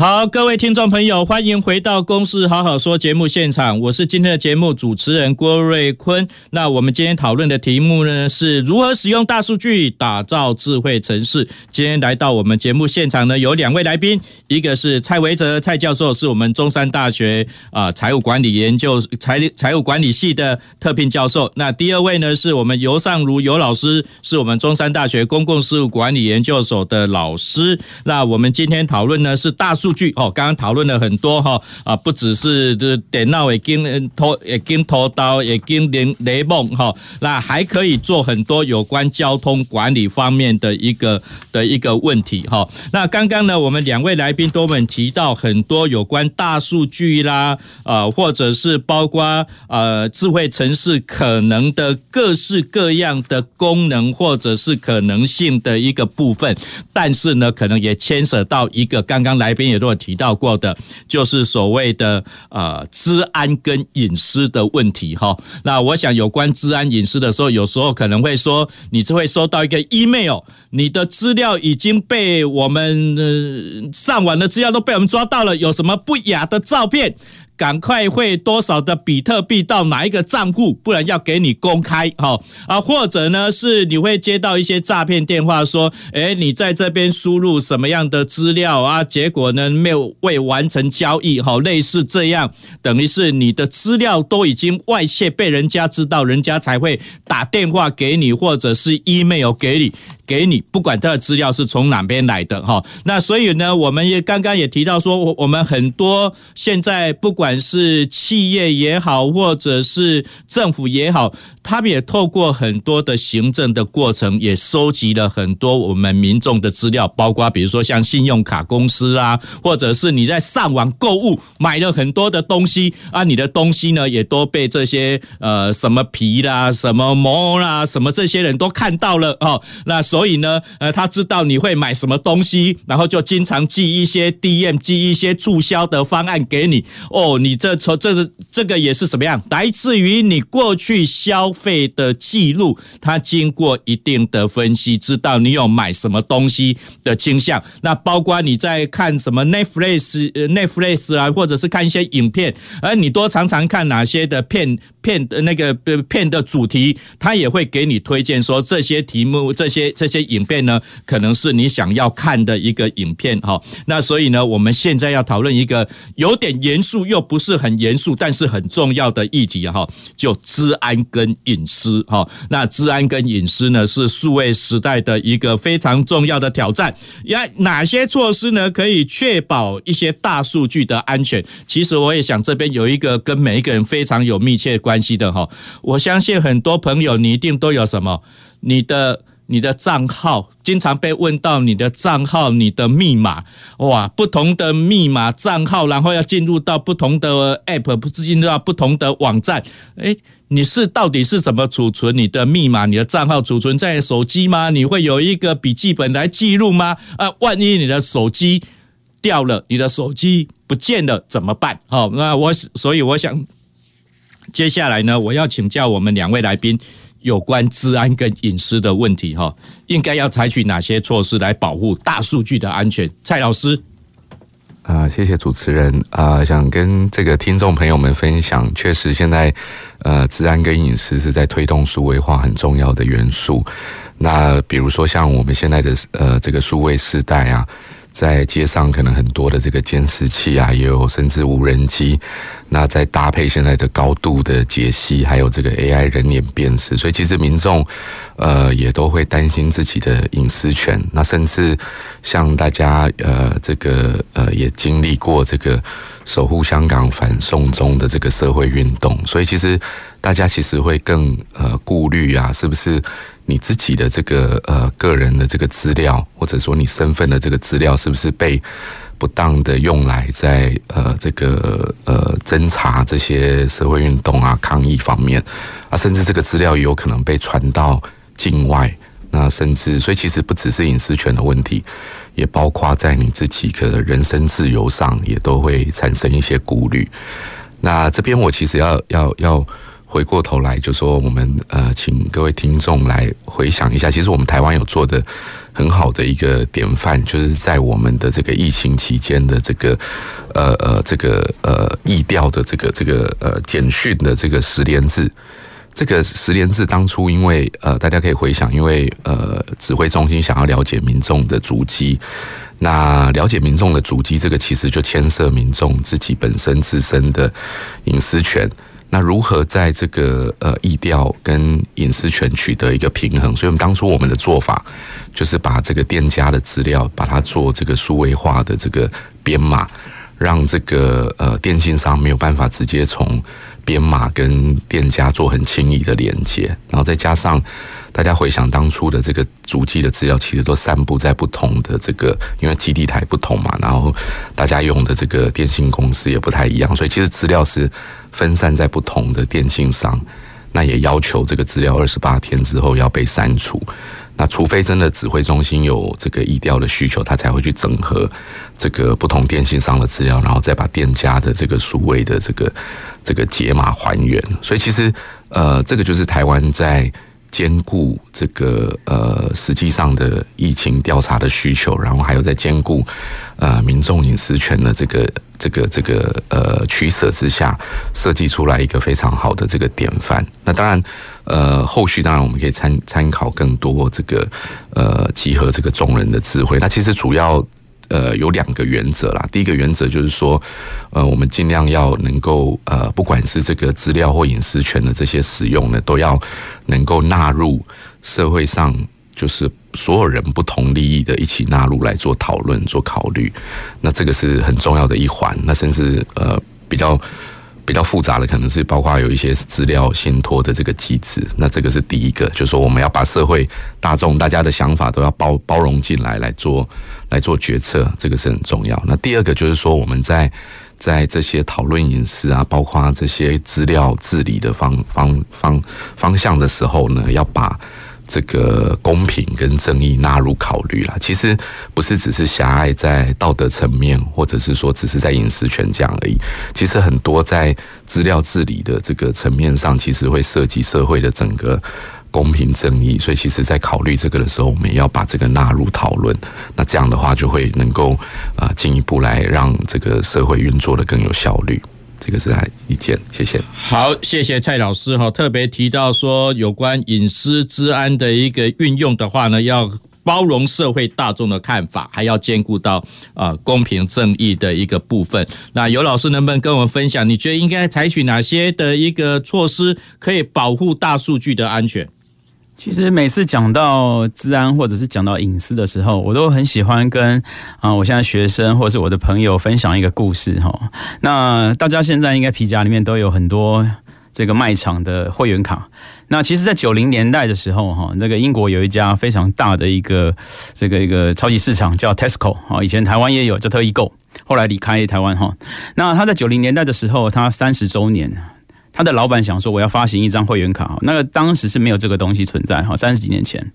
好各位听众朋友，欢迎回到《公司好好说》节目现场，我是今天的节目主持人郭瑞坤。那我们今天讨论的题目呢，是如何使用大数据打造智慧城市。今天来到我们节目现场呢，有两位来宾，一个是蔡维哲蔡教授，是我们中山大学啊财务管理研究财财务管理系的特聘教授。那第二位呢，是我们尤尚儒尤老师，是我们中山大学公共事务管理研究所的老师。那我们今天讨论呢，是大数。数据哦，刚刚讨论了很多哈啊，不只是这电脑已经拖已经拖到已经连雷梦哈，那还可以做很多有关交通管理方面的一个的一个问题哈。那刚刚呢，我们两位来宾都们提到很多有关大数据啦啊，或者是包括呃智慧城市可能的各式各样的功能或者是可能性的一个部分，但是呢，可能也牵涉到一个刚刚来宾也。都有提到过的，就是所谓的呃，治安跟隐私的问题哈。那我想有关治安隐私的时候，有时候可能会说，你只会收到一个 email，你的资料已经被我们上网的资料都被我们抓到了，有什么不雅的照片？赶快汇多少的比特币到哪一个账户，不然要给你公开哈啊，或者呢是你会接到一些诈骗电话，说，诶，你在这边输入什么样的资料啊？结果呢没有未完成交易哈，类似这样，等于是你的资料都已经外泄，被人家知道，人家才会打电话给你，或者是 email 给你。给你，不管他的资料是从哪边来的哈，那所以呢，我们也刚刚也提到说，我们很多现在不管是企业也好，或者是政府也好，他们也透过很多的行政的过程，也收集了很多我们民众的资料，包括比如说像信用卡公司啊，或者是你在上网购物买了很多的东西啊，你的东西呢也都被这些呃什么皮啦、什么膜啦、什么这些人都看到了哦，那所。所以呢，呃，他知道你会买什么东西，然后就经常寄一些 DM，寄一些促销的方案给你。哦，你这从这个这个也是什么样？来自于你过去消费的记录，他经过一定的分析，知道你有买什么东西的倾向。那包括你在看什么 Netflix、Netflix 啊，或者是看一些影片，而你多常常看哪些的片片的那个片的主题，他也会给你推荐说这些题目，这些这。些影片呢，可能是你想要看的一个影片哈。那所以呢，我们现在要讨论一个有点严肃又不是很严肃，但是很重要的议题哈，就治安跟隐私哈。那治安跟隐私呢，是数位时代的一个非常重要的挑战。要哪些措施呢，可以确保一些大数据的安全？其实我也想这边有一个跟每一个人非常有密切关关系的哈。我相信很多朋友你一定都有什么你的。你的账号经常被问到你的账号、你的密码，哇，不同的密码账号，然后要进入到不同的 app，不进入到不同的网站，诶，你是到底是怎么储存你的密码、你的账号储存在手机吗？你会有一个笔记本来记录吗？啊，万一你的手机掉了，你的手机不见了怎么办？好，那我所以我想。接下来呢，我要请教我们两位来宾有关治安跟隐私的问题哈，应该要采取哪些措施来保护大数据的安全？蔡老师。啊、谢谢主持人啊、想跟这个听众朋友们分享，确实现在呃，治安跟隐私是在推动数位化很重要的元素。那比如说像我们现在的呃这个数位时代啊。在街上可能很多的这个监视器啊，也有甚至无人机，那再搭配现在的高度的解析，还有这个 AI 人脸辨识，所以其实民众呃也都会担心自己的隐私权。那甚至像大家呃这个呃也经历过这个守护香港反送中的这个社会运动，所以其实大家其实会更呃顾虑啊，是不是？你自己的这个呃个人的这个资料，或者说你身份的这个资料，是不是被不当的用来在呃这个呃侦查这些社会运动啊、抗议方面啊，甚至这个资料也有可能被传到境外，那甚至所以其实不只是隐私权的问题，也包括在你自己的人身自由上，也都会产生一些顾虑。那这边我其实要要要。回过头来就说，我们呃，请各位听众来回想一下，其实我们台湾有做的很好的一个典范，就是在我们的这个疫情期间的这个呃呃这个呃疫调的这个这个呃简讯的这个十连制。这个十连制当初因为呃大家可以回想，因为呃指挥中心想要了解民众的足迹，那了解民众的足迹，这个其实就牵涉民众自己本身自身的隐私权。那如何在这个呃意调跟隐私权取得一个平衡？所以，我们当初我们的做法就是把这个店家的资料，把它做这个数位化的这个编码，让这个呃电信商没有办法直接从编码跟店家做很轻易的连接，然后再加上。大家回想当初的这个足迹的资料，其实都散布在不同的这个，因为基地台不同嘛，然后大家用的这个电信公司也不太一样，所以其实资料是分散在不同的电信商。那也要求这个资料二十八天之后要被删除。那除非真的指挥中心有这个意调的需求，他才会去整合这个不同电信商的资料，然后再把店家的这个数位的这个这个解码还原。所以其实呃，这个就是台湾在。兼顾这个呃实际上的疫情调查的需求，然后还有在兼顾呃民众隐私权的这个这个这个呃取舍之下，设计出来一个非常好的这个典范。那当然，呃，后续当然我们可以参参考更多这个呃集合这个众人的智慧。那其实主要。呃，有两个原则啦。第一个原则就是说，呃，我们尽量要能够呃，不管是这个资料或隐私权的这些使用呢，都要能够纳入社会上，就是所有人不同利益的一起纳入来做讨论、做考虑。那这个是很重要的一环。那甚至呃，比较。比较复杂的可能是包括有一些资料信托的这个机制，那这个是第一个，就是说我们要把社会大众大家的想法都要包包容进来来做来做决策，这个是很重要。那第二个就是说我们在在这些讨论隐私啊，包括这些资料治理的方方方方向的时候呢，要把。这个公平跟正义纳入考虑啦，其实不是只是狭隘在道德层面，或者是说只是在隐私权这样而已。其实很多在资料治理的这个层面上，其实会涉及社会的整个公平正义。所以，其实在考虑这个的时候，我们也要把这个纳入讨论。那这样的话，就会能够啊进一步来让这个社会运作得更有效率。这个是他意见，谢谢。好，谢谢蔡老师哈，特别提到说有关隐私治安的一个运用的话呢，要包容社会大众的看法，还要兼顾到啊公平正义的一个部分。那尤老师能不能跟我们分享，你觉得应该采取哪些的一个措施，可以保护大数据的安全？其实每次讲到治安或者是讲到隐私的时候，我都很喜欢跟啊，我现在学生或者是我的朋友分享一个故事哈。那大家现在应该皮夹里面都有很多这个卖场的会员卡。那其实，在九零年代的时候哈，那个英国有一家非常大的一个这个一个超级市场叫 Tesco 啊，以前台湾也有叫特易购，后来离开台湾哈。那他在九零年代的时候，他三十周年。他的老板想说我要发行一张会员卡，那当时是没有这个东西存在哈，三十几年前，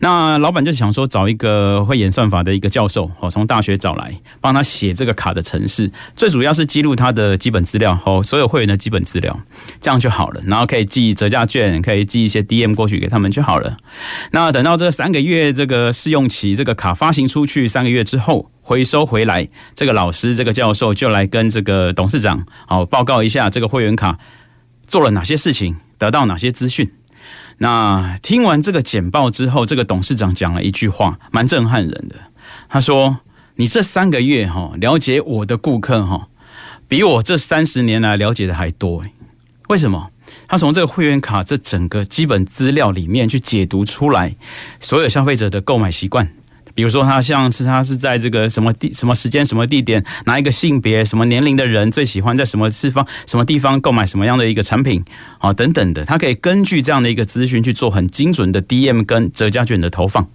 那老板就想说找一个会演算法的一个教授，哦，从大学找来帮他写这个卡的程式，最主要是记录他的基本资料和所有会员的基本资料，这样就好了，然后可以寄折价券，可以寄一些 DM 过去给他们就好了。那等到这三个月这个试用期，这个卡发行出去三个月之后。回收回来，这个老师、这个教授就来跟这个董事长好报告一下这个会员卡做了哪些事情，得到哪些资讯。那听完这个简报之后，这个董事长讲了一句话，蛮震撼人的。他说：“你这三个月哈了解我的顾客哈，比我这三十年来了解的还多。为什么？他从这个会员卡这整个基本资料里面去解读出来所有消费者的购买习惯。”比如说，他像是他是在这个什么地、什么时间、什么地点，哪一个性别、什么年龄的人最喜欢在什么地方、什么地方购买什么样的一个产品，啊，等等的，他可以根据这样的一个资讯去做很精准的 DM 跟折价卷的投放。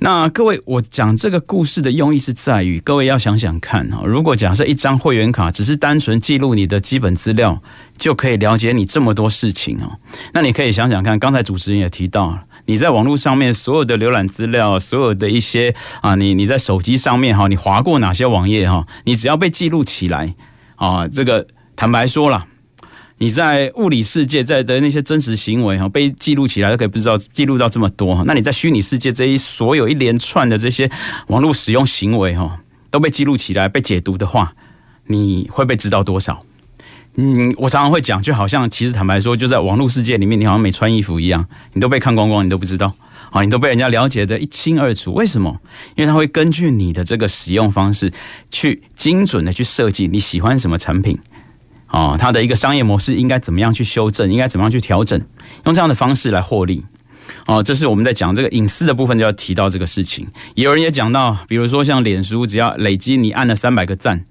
那各位，我讲这个故事的用意是在于，各位要想想看哈，如果假设一张会员卡只是单纯记录你的基本资料，就可以了解你这么多事情哦，那你可以想想看，刚才主持人也提到。你在网络上面所有的浏览资料，所有的一些啊，你你在手机上面哈，你划过哪些网页哈？你只要被记录起来啊，这个坦白说了，你在物理世界在的那些真实行为哈，被记录起来都可以不知道记录到这么多哈。那你在虚拟世界这一所有一连串的这些网络使用行为哈，都被记录起来被解读的话，你会被知道多少？嗯，我常常会讲，就好像其实坦白说，就在网络世界里面，你好像没穿衣服一样，你都被看光光，你都不知道，啊，你都被人家了解得一清二楚。为什么？因为他会根据你的这个使用方式，去精准的去设计你喜欢什么产品，啊，它的一个商业模式应该怎么样去修正，应该怎么样去调整，用这样的方式来获利。哦，这是我们在讲这个隐私的部分就要提到这个事情。有人也讲到，比如说像脸书，只要累积你按了三百个赞，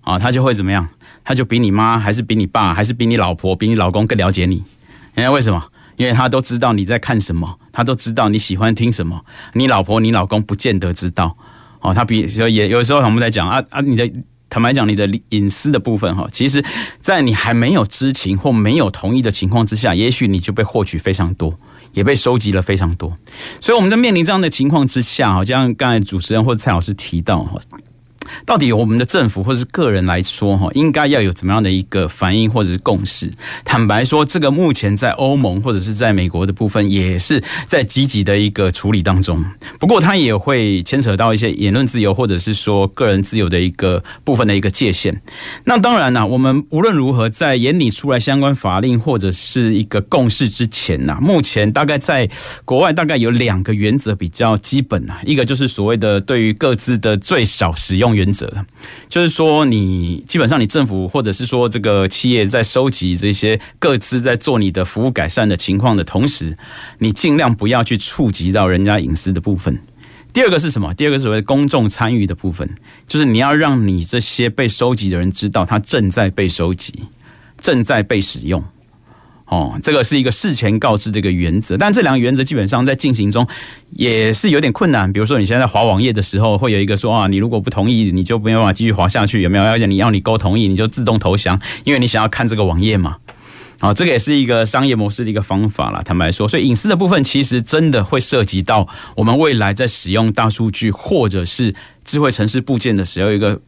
啊，它就会怎么样？他就比你妈，还是比你爸，还是比你老婆，比你老公更了解你。因为为什么？因为他都知道你在看什么，他都知道你喜欢听什么。你老婆、你老公不见得知道。哦，他比也有时候我们在讲啊啊，你的坦白讲，你的隐私的部分哈，其实，在你还没有知情或没有同意的情况之下，也许你就被获取非常多，也被收集了非常多。所以我们在面临这样的情况之下，好像刚才主持人或者蔡老师提到。到底我们的政府或者是个人来说，哈，应该要有怎么样的一个反应或者是共识？坦白说，这个目前在欧盟或者是在美国的部分，也是在积极的一个处理当中。不过，它也会牵扯到一些言论自由或者是说个人自由的一个部分的一个界限。那当然呢，我们无论如何在研拟出来相关法令或者是一个共识之前呢，目前大概在国外大概有两个原则比较基本啊，一个就是所谓的对于各自的最少使用原原则就是说，你基本上你政府或者是说这个企业在收集这些各自，在做你的服务改善的情况的同时，你尽量不要去触及到人家隐私的部分。第二个是什么？第二个是所谓公众参与的部分，就是你要让你这些被收集的人知道，他正在被收集，正在被使用。哦，这个是一个事前告知的一个原则，但这两个原则基本上在进行中也是有点困难。比如说，你现在在滑网页的时候，会有一个说啊，你如果不同意，你就没有办法继续滑下去，有没有？而且你要你勾同意，你就自动投降，因为你想要看这个网页嘛。啊，这个也是一个商业模式的一个方法啦。坦白说，所以隐私的部分其实真的会涉及到我们未来在使用大数据或者是智慧城市部件的时候一个。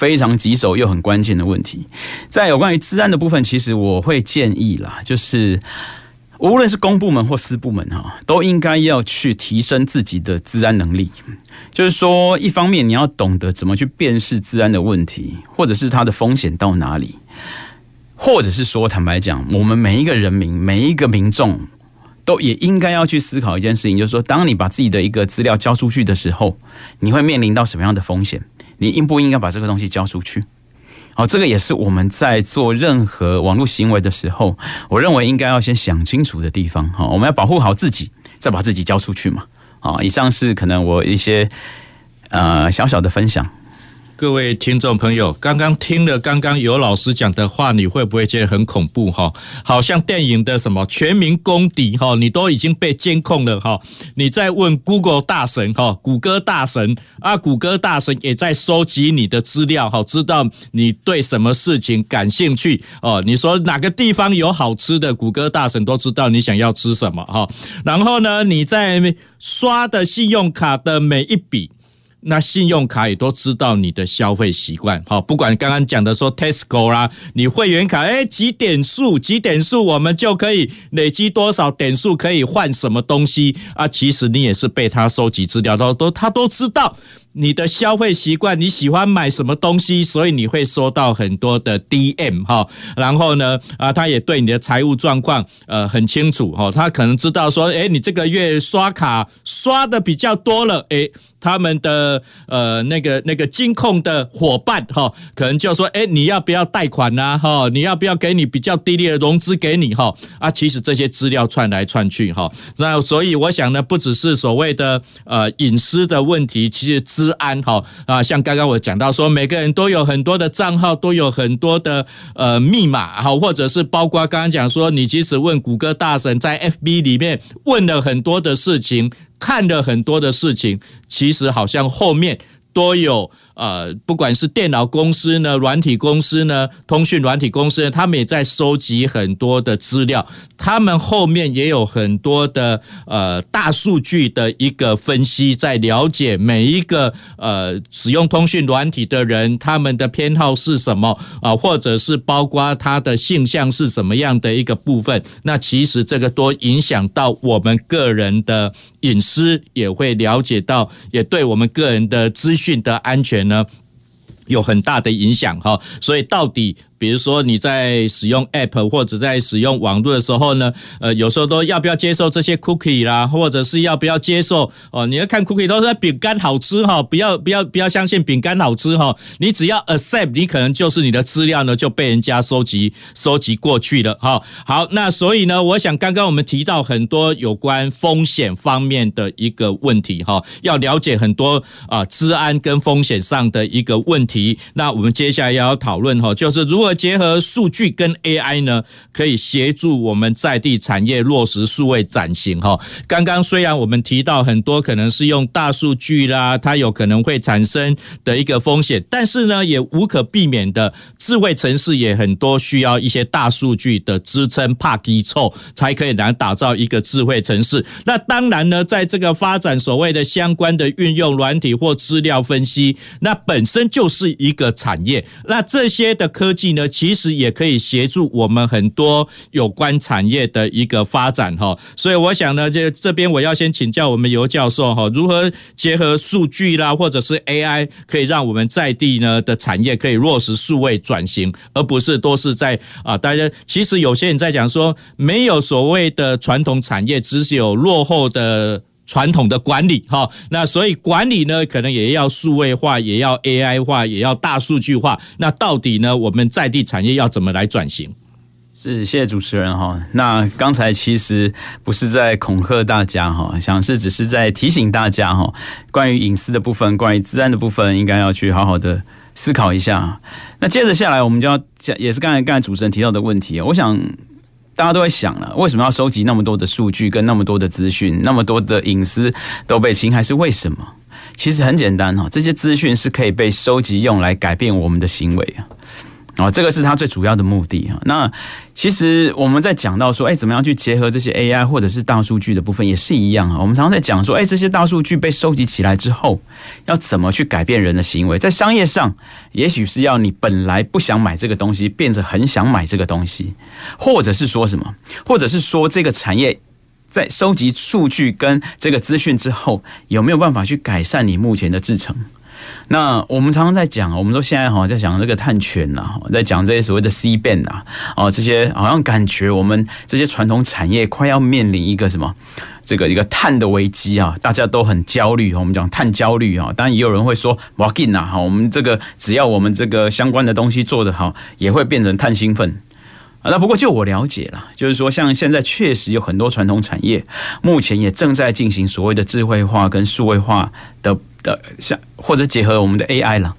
非常棘手又很关键的问题，在有关于治安的部分，其实我会建议啦，就是无论是公部门或私部门哈，都应该要去提升自己的治安能力。就是说，一方面你要懂得怎么去辨识治安的问题，或者是它的风险到哪里，或者是说，坦白讲，我们每一个人民、每一个民众，都也应该要去思考一件事情，就是说，当你把自己的一个资料交出去的时候，你会面临到什么样的风险？你应不应该把这个东西交出去？好，这个也是我们在做任何网络行为的时候，我认为应该要先想清楚的地方。哈，我们要保护好自己，再把自己交出去嘛。啊，以上是可能我一些呃小小的分享。各位听众朋友，刚刚听了刚刚尤老师讲的话，你会不会觉得很恐怖哈？好像电影的什么全民公敌哈，你都已经被监控了哈。你在问 Google 大神哈，谷歌大神啊，谷歌大神也在收集你的资料哈，知道你对什么事情感兴趣哦。你说哪个地方有好吃的，谷歌大神都知道你想要吃什么哈。然后呢，你在刷的信用卡的每一笔。那信用卡也都知道你的消费习惯，好，不管刚刚讲的说 Tesco 啦，你会员卡，哎，几点数，几点数，我们就可以累积多少点数，可以换什么东西啊？其实你也是被他收集资料，都都他都知道。你的消费习惯，你喜欢买什么东西，所以你会收到很多的 DM 哈。然后呢，啊，他也对你的财务状况呃很清楚哈。他可能知道说，诶，你这个月刷卡刷的比较多了，诶，他们的呃那个那个金控的伙伴哈，可能就说，诶，你要不要贷款呐？哈，你要不要给你比较低利的融资给你哈？啊，其实这些资料串来串去哈。那所以我想呢，不只是所谓的呃隐私的问题，其实。治安好啊，像刚刚我讲到说，每个人都有很多的账号，都有很多的呃密码好，或者是包括刚刚讲说，你即使问谷歌大神在 FB 里面问了很多的事情，看了很多的事情，其实好像后面都有。呃，不管是电脑公司呢、软体公司呢、通讯软体公司呢，他们也在收集很多的资料，他们后面也有很多的呃大数据的一个分析，在了解每一个呃使用通讯软体的人，他们的偏好是什么啊，或者是包括他的性向是什么样的一个部分，那其实这个都影响到我们个人的隐私，也会了解到，也对我们个人的资讯的安全那，有很大的影响哈，所以到底。比如说你在使用 App 或者在使用网络的时候呢，呃，有时候都要不要接受这些 Cookie 啦，或者是要不要接受哦？你要看 Cookie 都是饼干好吃哈，不要不要不要相信饼干好吃哈。你只要 Accept，你可能就是你的资料呢就被人家收集收集过去了哈。好，那所以呢，我想刚刚我们提到很多有关风险方面的一个问题哈，要了解很多啊治安跟风险上的一个问题。那我们接下来要讨论哈，就是如果结合数据跟 AI 呢，可以协助我们在地产业落实数位转型哈。刚刚虽然我们提到很多可能是用大数据啦，它有可能会产生的一个风险，但是呢，也无可避免的，智慧城市也很多需要一些大数据的支撑，怕基础才可以来打造一个智慧城市。那当然呢，在这个发展所谓的相关的运用软体或资料分析，那本身就是一个产业。那这些的科技呢，其实也可以协助我们很多有关产业的一个发展哈，所以我想呢，这这边我要先请教我们尤教授哈，如何结合数据啦，或者是 AI，可以让我们在地呢的产业可以落实数位转型，而不是都是在啊，大家其实有些人在讲说，没有所谓的传统产业，只是有落后的。传统的管理哈，那所以管理呢，可能也要数位化，也要 AI 化，也要大数据化。那到底呢，我们在地产业要怎么来转型？是，谢谢主持人哈。那刚才其实不是在恐吓大家哈，想是只是在提醒大家哈，关于隐私的部分，关于治安的部分，应该要去好好的思考一下。那接着下来，我们就要讲，也是刚才刚才主持人提到的问题，我想。大家都在想了，为什么要收集那么多的数据跟那么多的资讯，那么多的隐私都被侵害？是为什么？其实很简单哈，这些资讯是可以被收集用来改变我们的行为啊。哦，这个是它最主要的目的啊。那其实我们在讲到说，哎，怎么样去结合这些 AI 或者是大数据的部分，也是一样啊。我们常常在讲说，哎，这些大数据被收集起来之后，要怎么去改变人的行为？在商业上，也许是要你本来不想买这个东西，变成很想买这个东西，或者是说什么，或者是说这个产业在收集数据跟这个资讯之后，有没有办法去改善你目前的制程？那我们常常在讲，我们说现在好像在讲这个碳权呐，在讲这些所谓的 C-band 啊，哦，这些好像感觉我们这些传统产业快要面临一个什么这个一个碳的危机啊，大家都很焦虑。我们讲碳焦虑啊，当然也有人会说 walk in 呐，哈，我们这个只要我们这个相关的东西做得好，也会变成碳兴奋啊。那不过就我了解了，就是说像现在确实有很多传统产业，目前也正在进行所谓的智慧化跟数位化的。的像或者结合我们的 AI 了，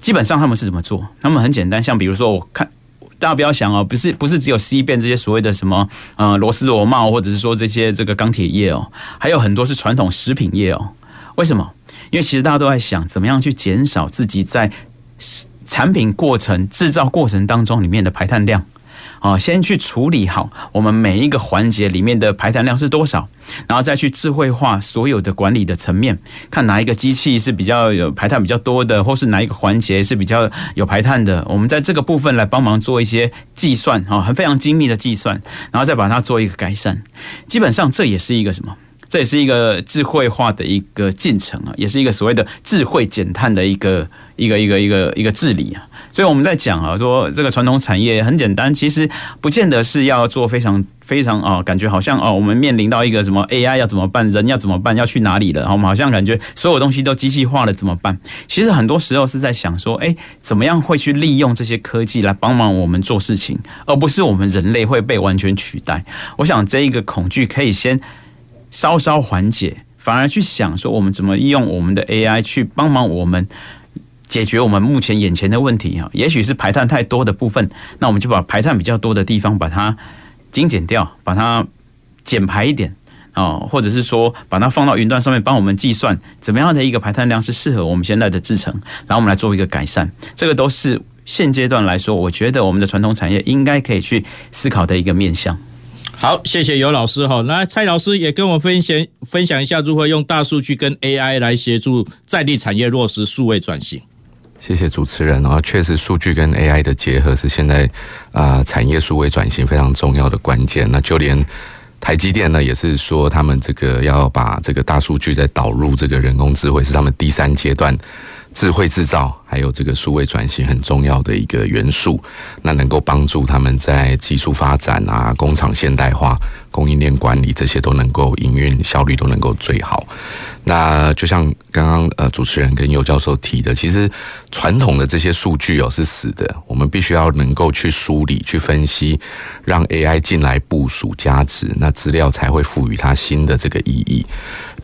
基本上他们是怎么做？他们很简单，像比如说，我看大家不要想哦，不是不是只有 C 变这些所谓的什么呃螺丝螺帽，或者是说这些这个钢铁业哦，还有很多是传统食品业哦。为什么？因为其实大家都在想，怎么样去减少自己在产品过程制造过程当中里面的排碳量。啊，先去处理好我们每一个环节里面的排碳量是多少，然后再去智慧化所有的管理的层面，看哪一个机器是比较有排碳比较多的，或是哪一个环节是比较有排碳的，我们在这个部分来帮忙做一些计算，啊，很非常精密的计算，然后再把它做一个改善。基本上这也是一个什么？这也是一个智慧化的一个进程啊，也是一个所谓的智慧减碳的一个一个一个一个一个治理啊。所以我们在讲啊，说这个传统产业很简单，其实不见得是要做非常非常啊，感觉好像哦，我们面临到一个什么 AI 要怎么办，人要怎么办，要去哪里了？我们好像感觉所有东西都机器化了，怎么办？其实很多时候是在想说，哎，怎么样会去利用这些科技来帮忙我们做事情，而不是我们人类会被完全取代。我想这一个恐惧可以先稍稍缓解，反而去想说，我们怎么利用我们的 AI 去帮忙我们。解决我们目前眼前的问题啊，也许是排碳太多的部分，那我们就把排碳比较多的地方把它精简掉，把它减排一点啊，或者是说把它放到云端上面帮我们计算怎么样的一个排碳量是适合我们现在的制程，然后我们来做一个改善。这个都是现阶段来说，我觉得我们的传统产业应该可以去思考的一个面向。好，谢谢尤老师哈。那蔡老师也跟我分享分享一下如何用大数据跟 AI 来协助在地产业落实数位转型。谢谢主持人，啊确实数据跟 AI 的结合是现在啊、呃、产业数位转型非常重要的关键。那就连台积电呢，也是说他们这个要把这个大数据再导入这个人工智慧，是他们第三阶段智慧制造还有这个数位转型很重要的一个元素。那能够帮助他们在技术发展啊、工厂现代化、供应链管理这些都能够营运效率都能够最好。那就像刚刚呃主持人跟尤教授提的，其实传统的这些数据哦是死的，我们必须要能够去梳理、去分析，让 AI 进来部署加值，那资料才会赋予它新的这个意义。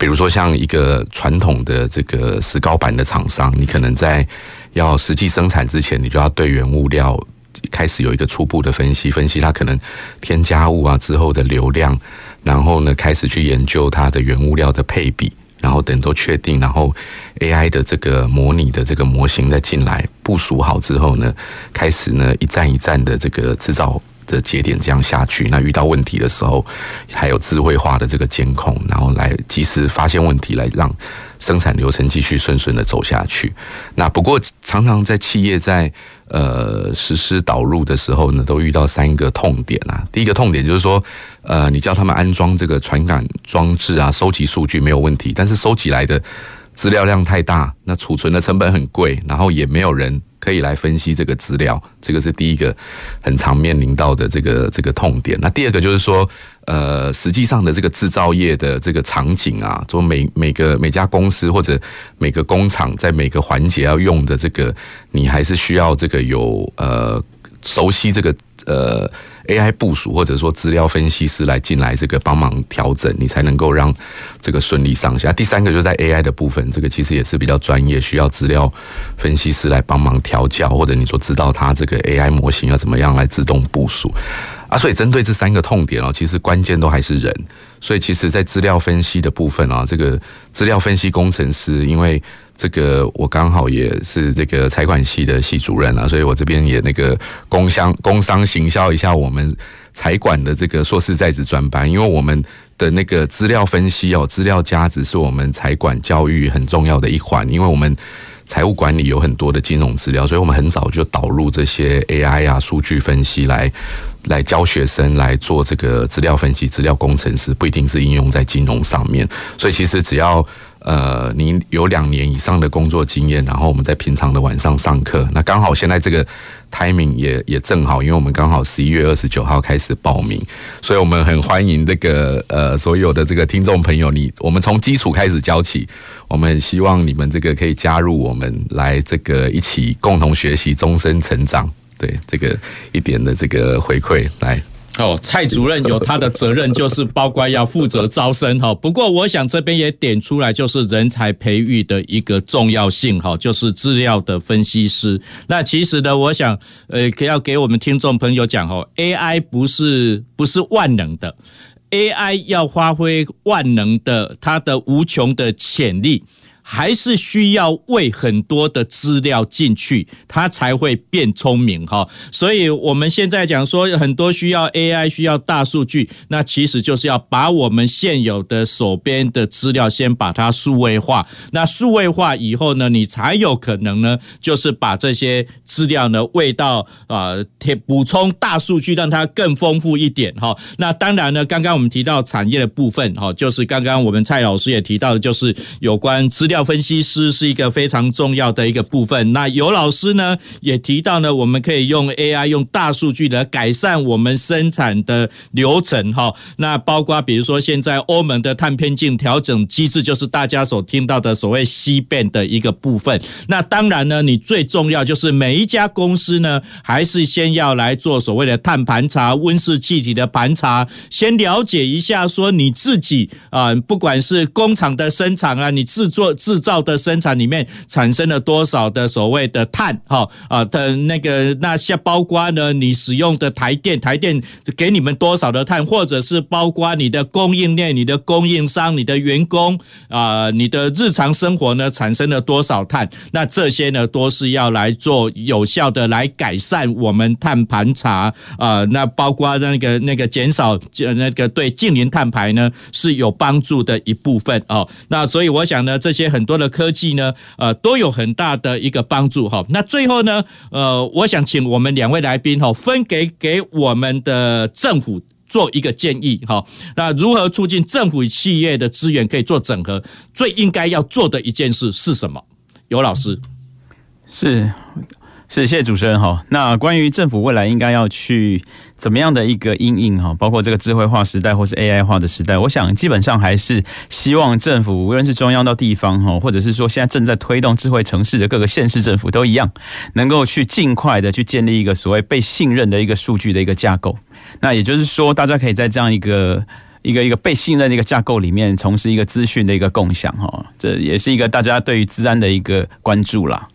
比如说像一个传统的这个石膏板的厂商，你可能在要实际生产之前，你就要对原物料开始有一个初步的分析，分析它可能添加物啊之后的流量，然后呢开始去研究它的原物料的配比。然后等都确定，然后 AI 的这个模拟的这个模型再进来部署好之后呢，开始呢一站一站的这个制造的节点这样下去。那遇到问题的时候，还有智慧化的这个监控，然后来及时发现问题，来让生产流程继续顺顺的走下去。那不过常常在企业在呃实施导入的时候呢，都遇到三个痛点啊。第一个痛点就是说。呃，你叫他们安装这个传感装置啊，收集数据没有问题，但是收集来的资料量太大，那储存的成本很贵，然后也没有人可以来分析这个资料，这个是第一个很常面临到的这个这个痛点。那第二个就是说，呃，实际上的这个制造业的这个场景啊，说每每个每家公司或者每个工厂在每个环节要用的这个，你还是需要这个有呃熟悉这个呃。AI 部署或者说资料分析师来进来，这个帮忙调整，你才能够让这个顺利上下。第三个就是在 AI 的部分，这个其实也是比较专业，需要资料分析师来帮忙调教，或者你说知道它这个 AI 模型要怎么样来自动部署啊。所以针对这三个痛点哦，其实关键都还是人。所以其实，在资料分析的部分啊，这个资料分析工程师，因为这个我刚好也是这个财管系的系主任啊，所以我这边也那个工商工商行销一下我们财管的这个硕士在职专班，因为我们的那个资料分析哦，资料价值是我们财管教育很重要的一环，因为我们财务管理有很多的金融资料，所以我们很早就导入这些 AI 啊、数据分析来来教学生来做这个资料分析、资料工程师，不一定是应用在金融上面，所以其实只要。呃，你有两年以上的工作经验，然后我们在平常的晚上上课，那刚好现在这个 timing 也也正好，因为我们刚好十一月二十九号开始报名，所以我们很欢迎这个呃所有的这个听众朋友，你我们从基础开始教起，我们希望你们这个可以加入我们来这个一起共同学习，终身成长，对这个一点的这个回馈来。哦，蔡主任有他的责任，就是包括要负责招生哈。不过，我想这边也点出来，就是人才培育的一个重要性哈，就是资料的分析师。那其实呢，我想呃，要给我们听众朋友讲哈，AI 不是不是万能的，AI 要发挥万能的它的无穷的潜力。还是需要喂很多的资料进去，它才会变聪明哈。所以我们现在讲说很多需要 AI，需要大数据，那其实就是要把我们现有的手边的资料先把它数位化。那数位化以后呢，你才有可能呢，就是把这些资料呢喂到啊，补充大数据，让它更丰富一点哈。那当然呢，刚刚我们提到产业的部分哈，就是刚刚我们蔡老师也提到的，就是有关资料。分析师是一个非常重要的一个部分。那尤老师呢也提到呢，我们可以用 AI 用大数据来改善我们生产的流程哈。那包括比如说现在欧盟的碳边境调整机制，就是大家所听到的所谓 C 变的一个部分。那当然呢，你最重要就是每一家公司呢，还是先要来做所谓的碳盘查、温室气体的盘查，先了解一下说你自己啊，不管是工厂的生产啊，你制作。制制造的生产里面产生了多少的所谓的碳？哈啊的那个那些包括呢，你使用的台电，台电给你们多少的碳，或者是包括你的供应链、你的供应商、你的员工啊，你的日常生活呢产生了多少碳？那这些呢都是要来做有效的来改善我们碳盘查啊，那包括那个那个减少那个对净零碳排呢是有帮助的一部分哦。那所以我想呢，这些很。多的科技呢，呃，都有很大的一个帮助哈。那最后呢，呃，我想请我们两位来宾哈，分给给我们的政府做一个建议哈。那如何促进政府企业的资源可以做整合？最应该要做的一件事是什么？尤老师，是。是，谢谢主持人哈。那关于政府未来应该要去怎么样的一个阴影哈，包括这个智慧化时代或是 AI 化的时代，我想基本上还是希望政府无论是中央到地方哈，或者是说现在正在推动智慧城市的各个县市政府都一样，能够去尽快的去建立一个所谓被信任的一个数据的一个架构。那也就是说，大家可以在这样一个一个一个被信任的一个架构里面，从事一个资讯的一个共享哈，这也是一个大家对于治安的一个关注啦。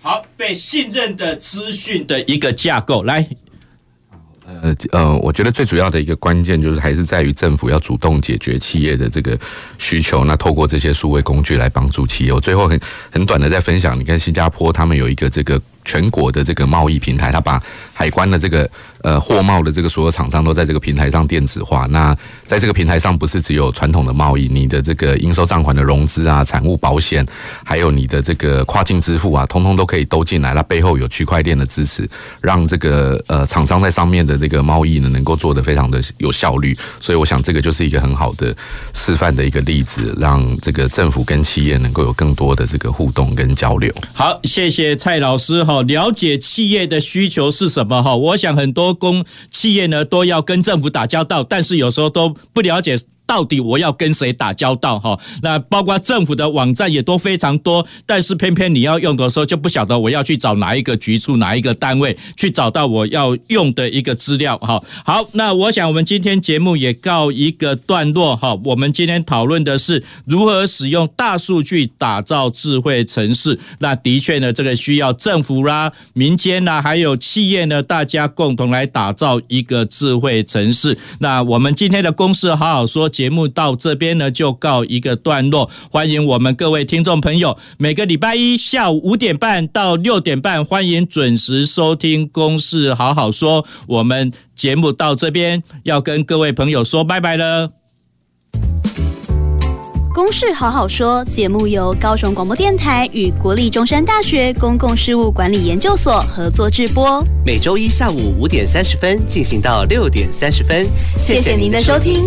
好，被信任的资讯的一个架构来。呃呃，我觉得最主要的一个关键就是还是在于政府要主动解决企业的这个需求，那透过这些数位工具来帮助企业。我最后很很短的再分享，你看新加坡他们有一个这个。全国的这个贸易平台，它把海关的这个呃货贸的这个所有厂商都在这个平台上电子化。那在这个平台上，不是只有传统的贸易，你的这个应收账款的融资啊、产物保险，还有你的这个跨境支付啊，通通都可以都进来。它背后有区块链的支持，让这个呃厂商在上面的这个贸易呢，能够做得非常的有效率。所以，我想这个就是一个很好的示范的一个例子，让这个政府跟企业能够有更多的这个互动跟交流。好，谢谢蔡老师。哦，了解企业的需求是什么哈？我想很多公企业呢都要跟政府打交道，但是有时候都不了解。到底我要跟谁打交道哈？那包括政府的网站也都非常多，但是偏偏你要用的时候就不晓得我要去找哪一个局处、哪一个单位去找到我要用的一个资料哈。好，那我想我们今天节目也告一个段落哈。我们今天讨论的是如何使用大数据打造智慧城市。那的确呢，这个需要政府啦、民间啦，还有企业呢，大家共同来打造一个智慧城市。那我们今天的公事好好说。节目到这边呢，就告一个段落。欢迎我们各位听众朋友，每个礼拜一下午五点半到六点半，欢迎准时收听《公事好好说》。我们节目到这边要跟各位朋友说拜拜了。《公事好好说》节目由高雄广播电台与国立中山大学公共事务管理研究所合作制播，每周一下午五点三十分进行到六点三十分。谢谢您的收听。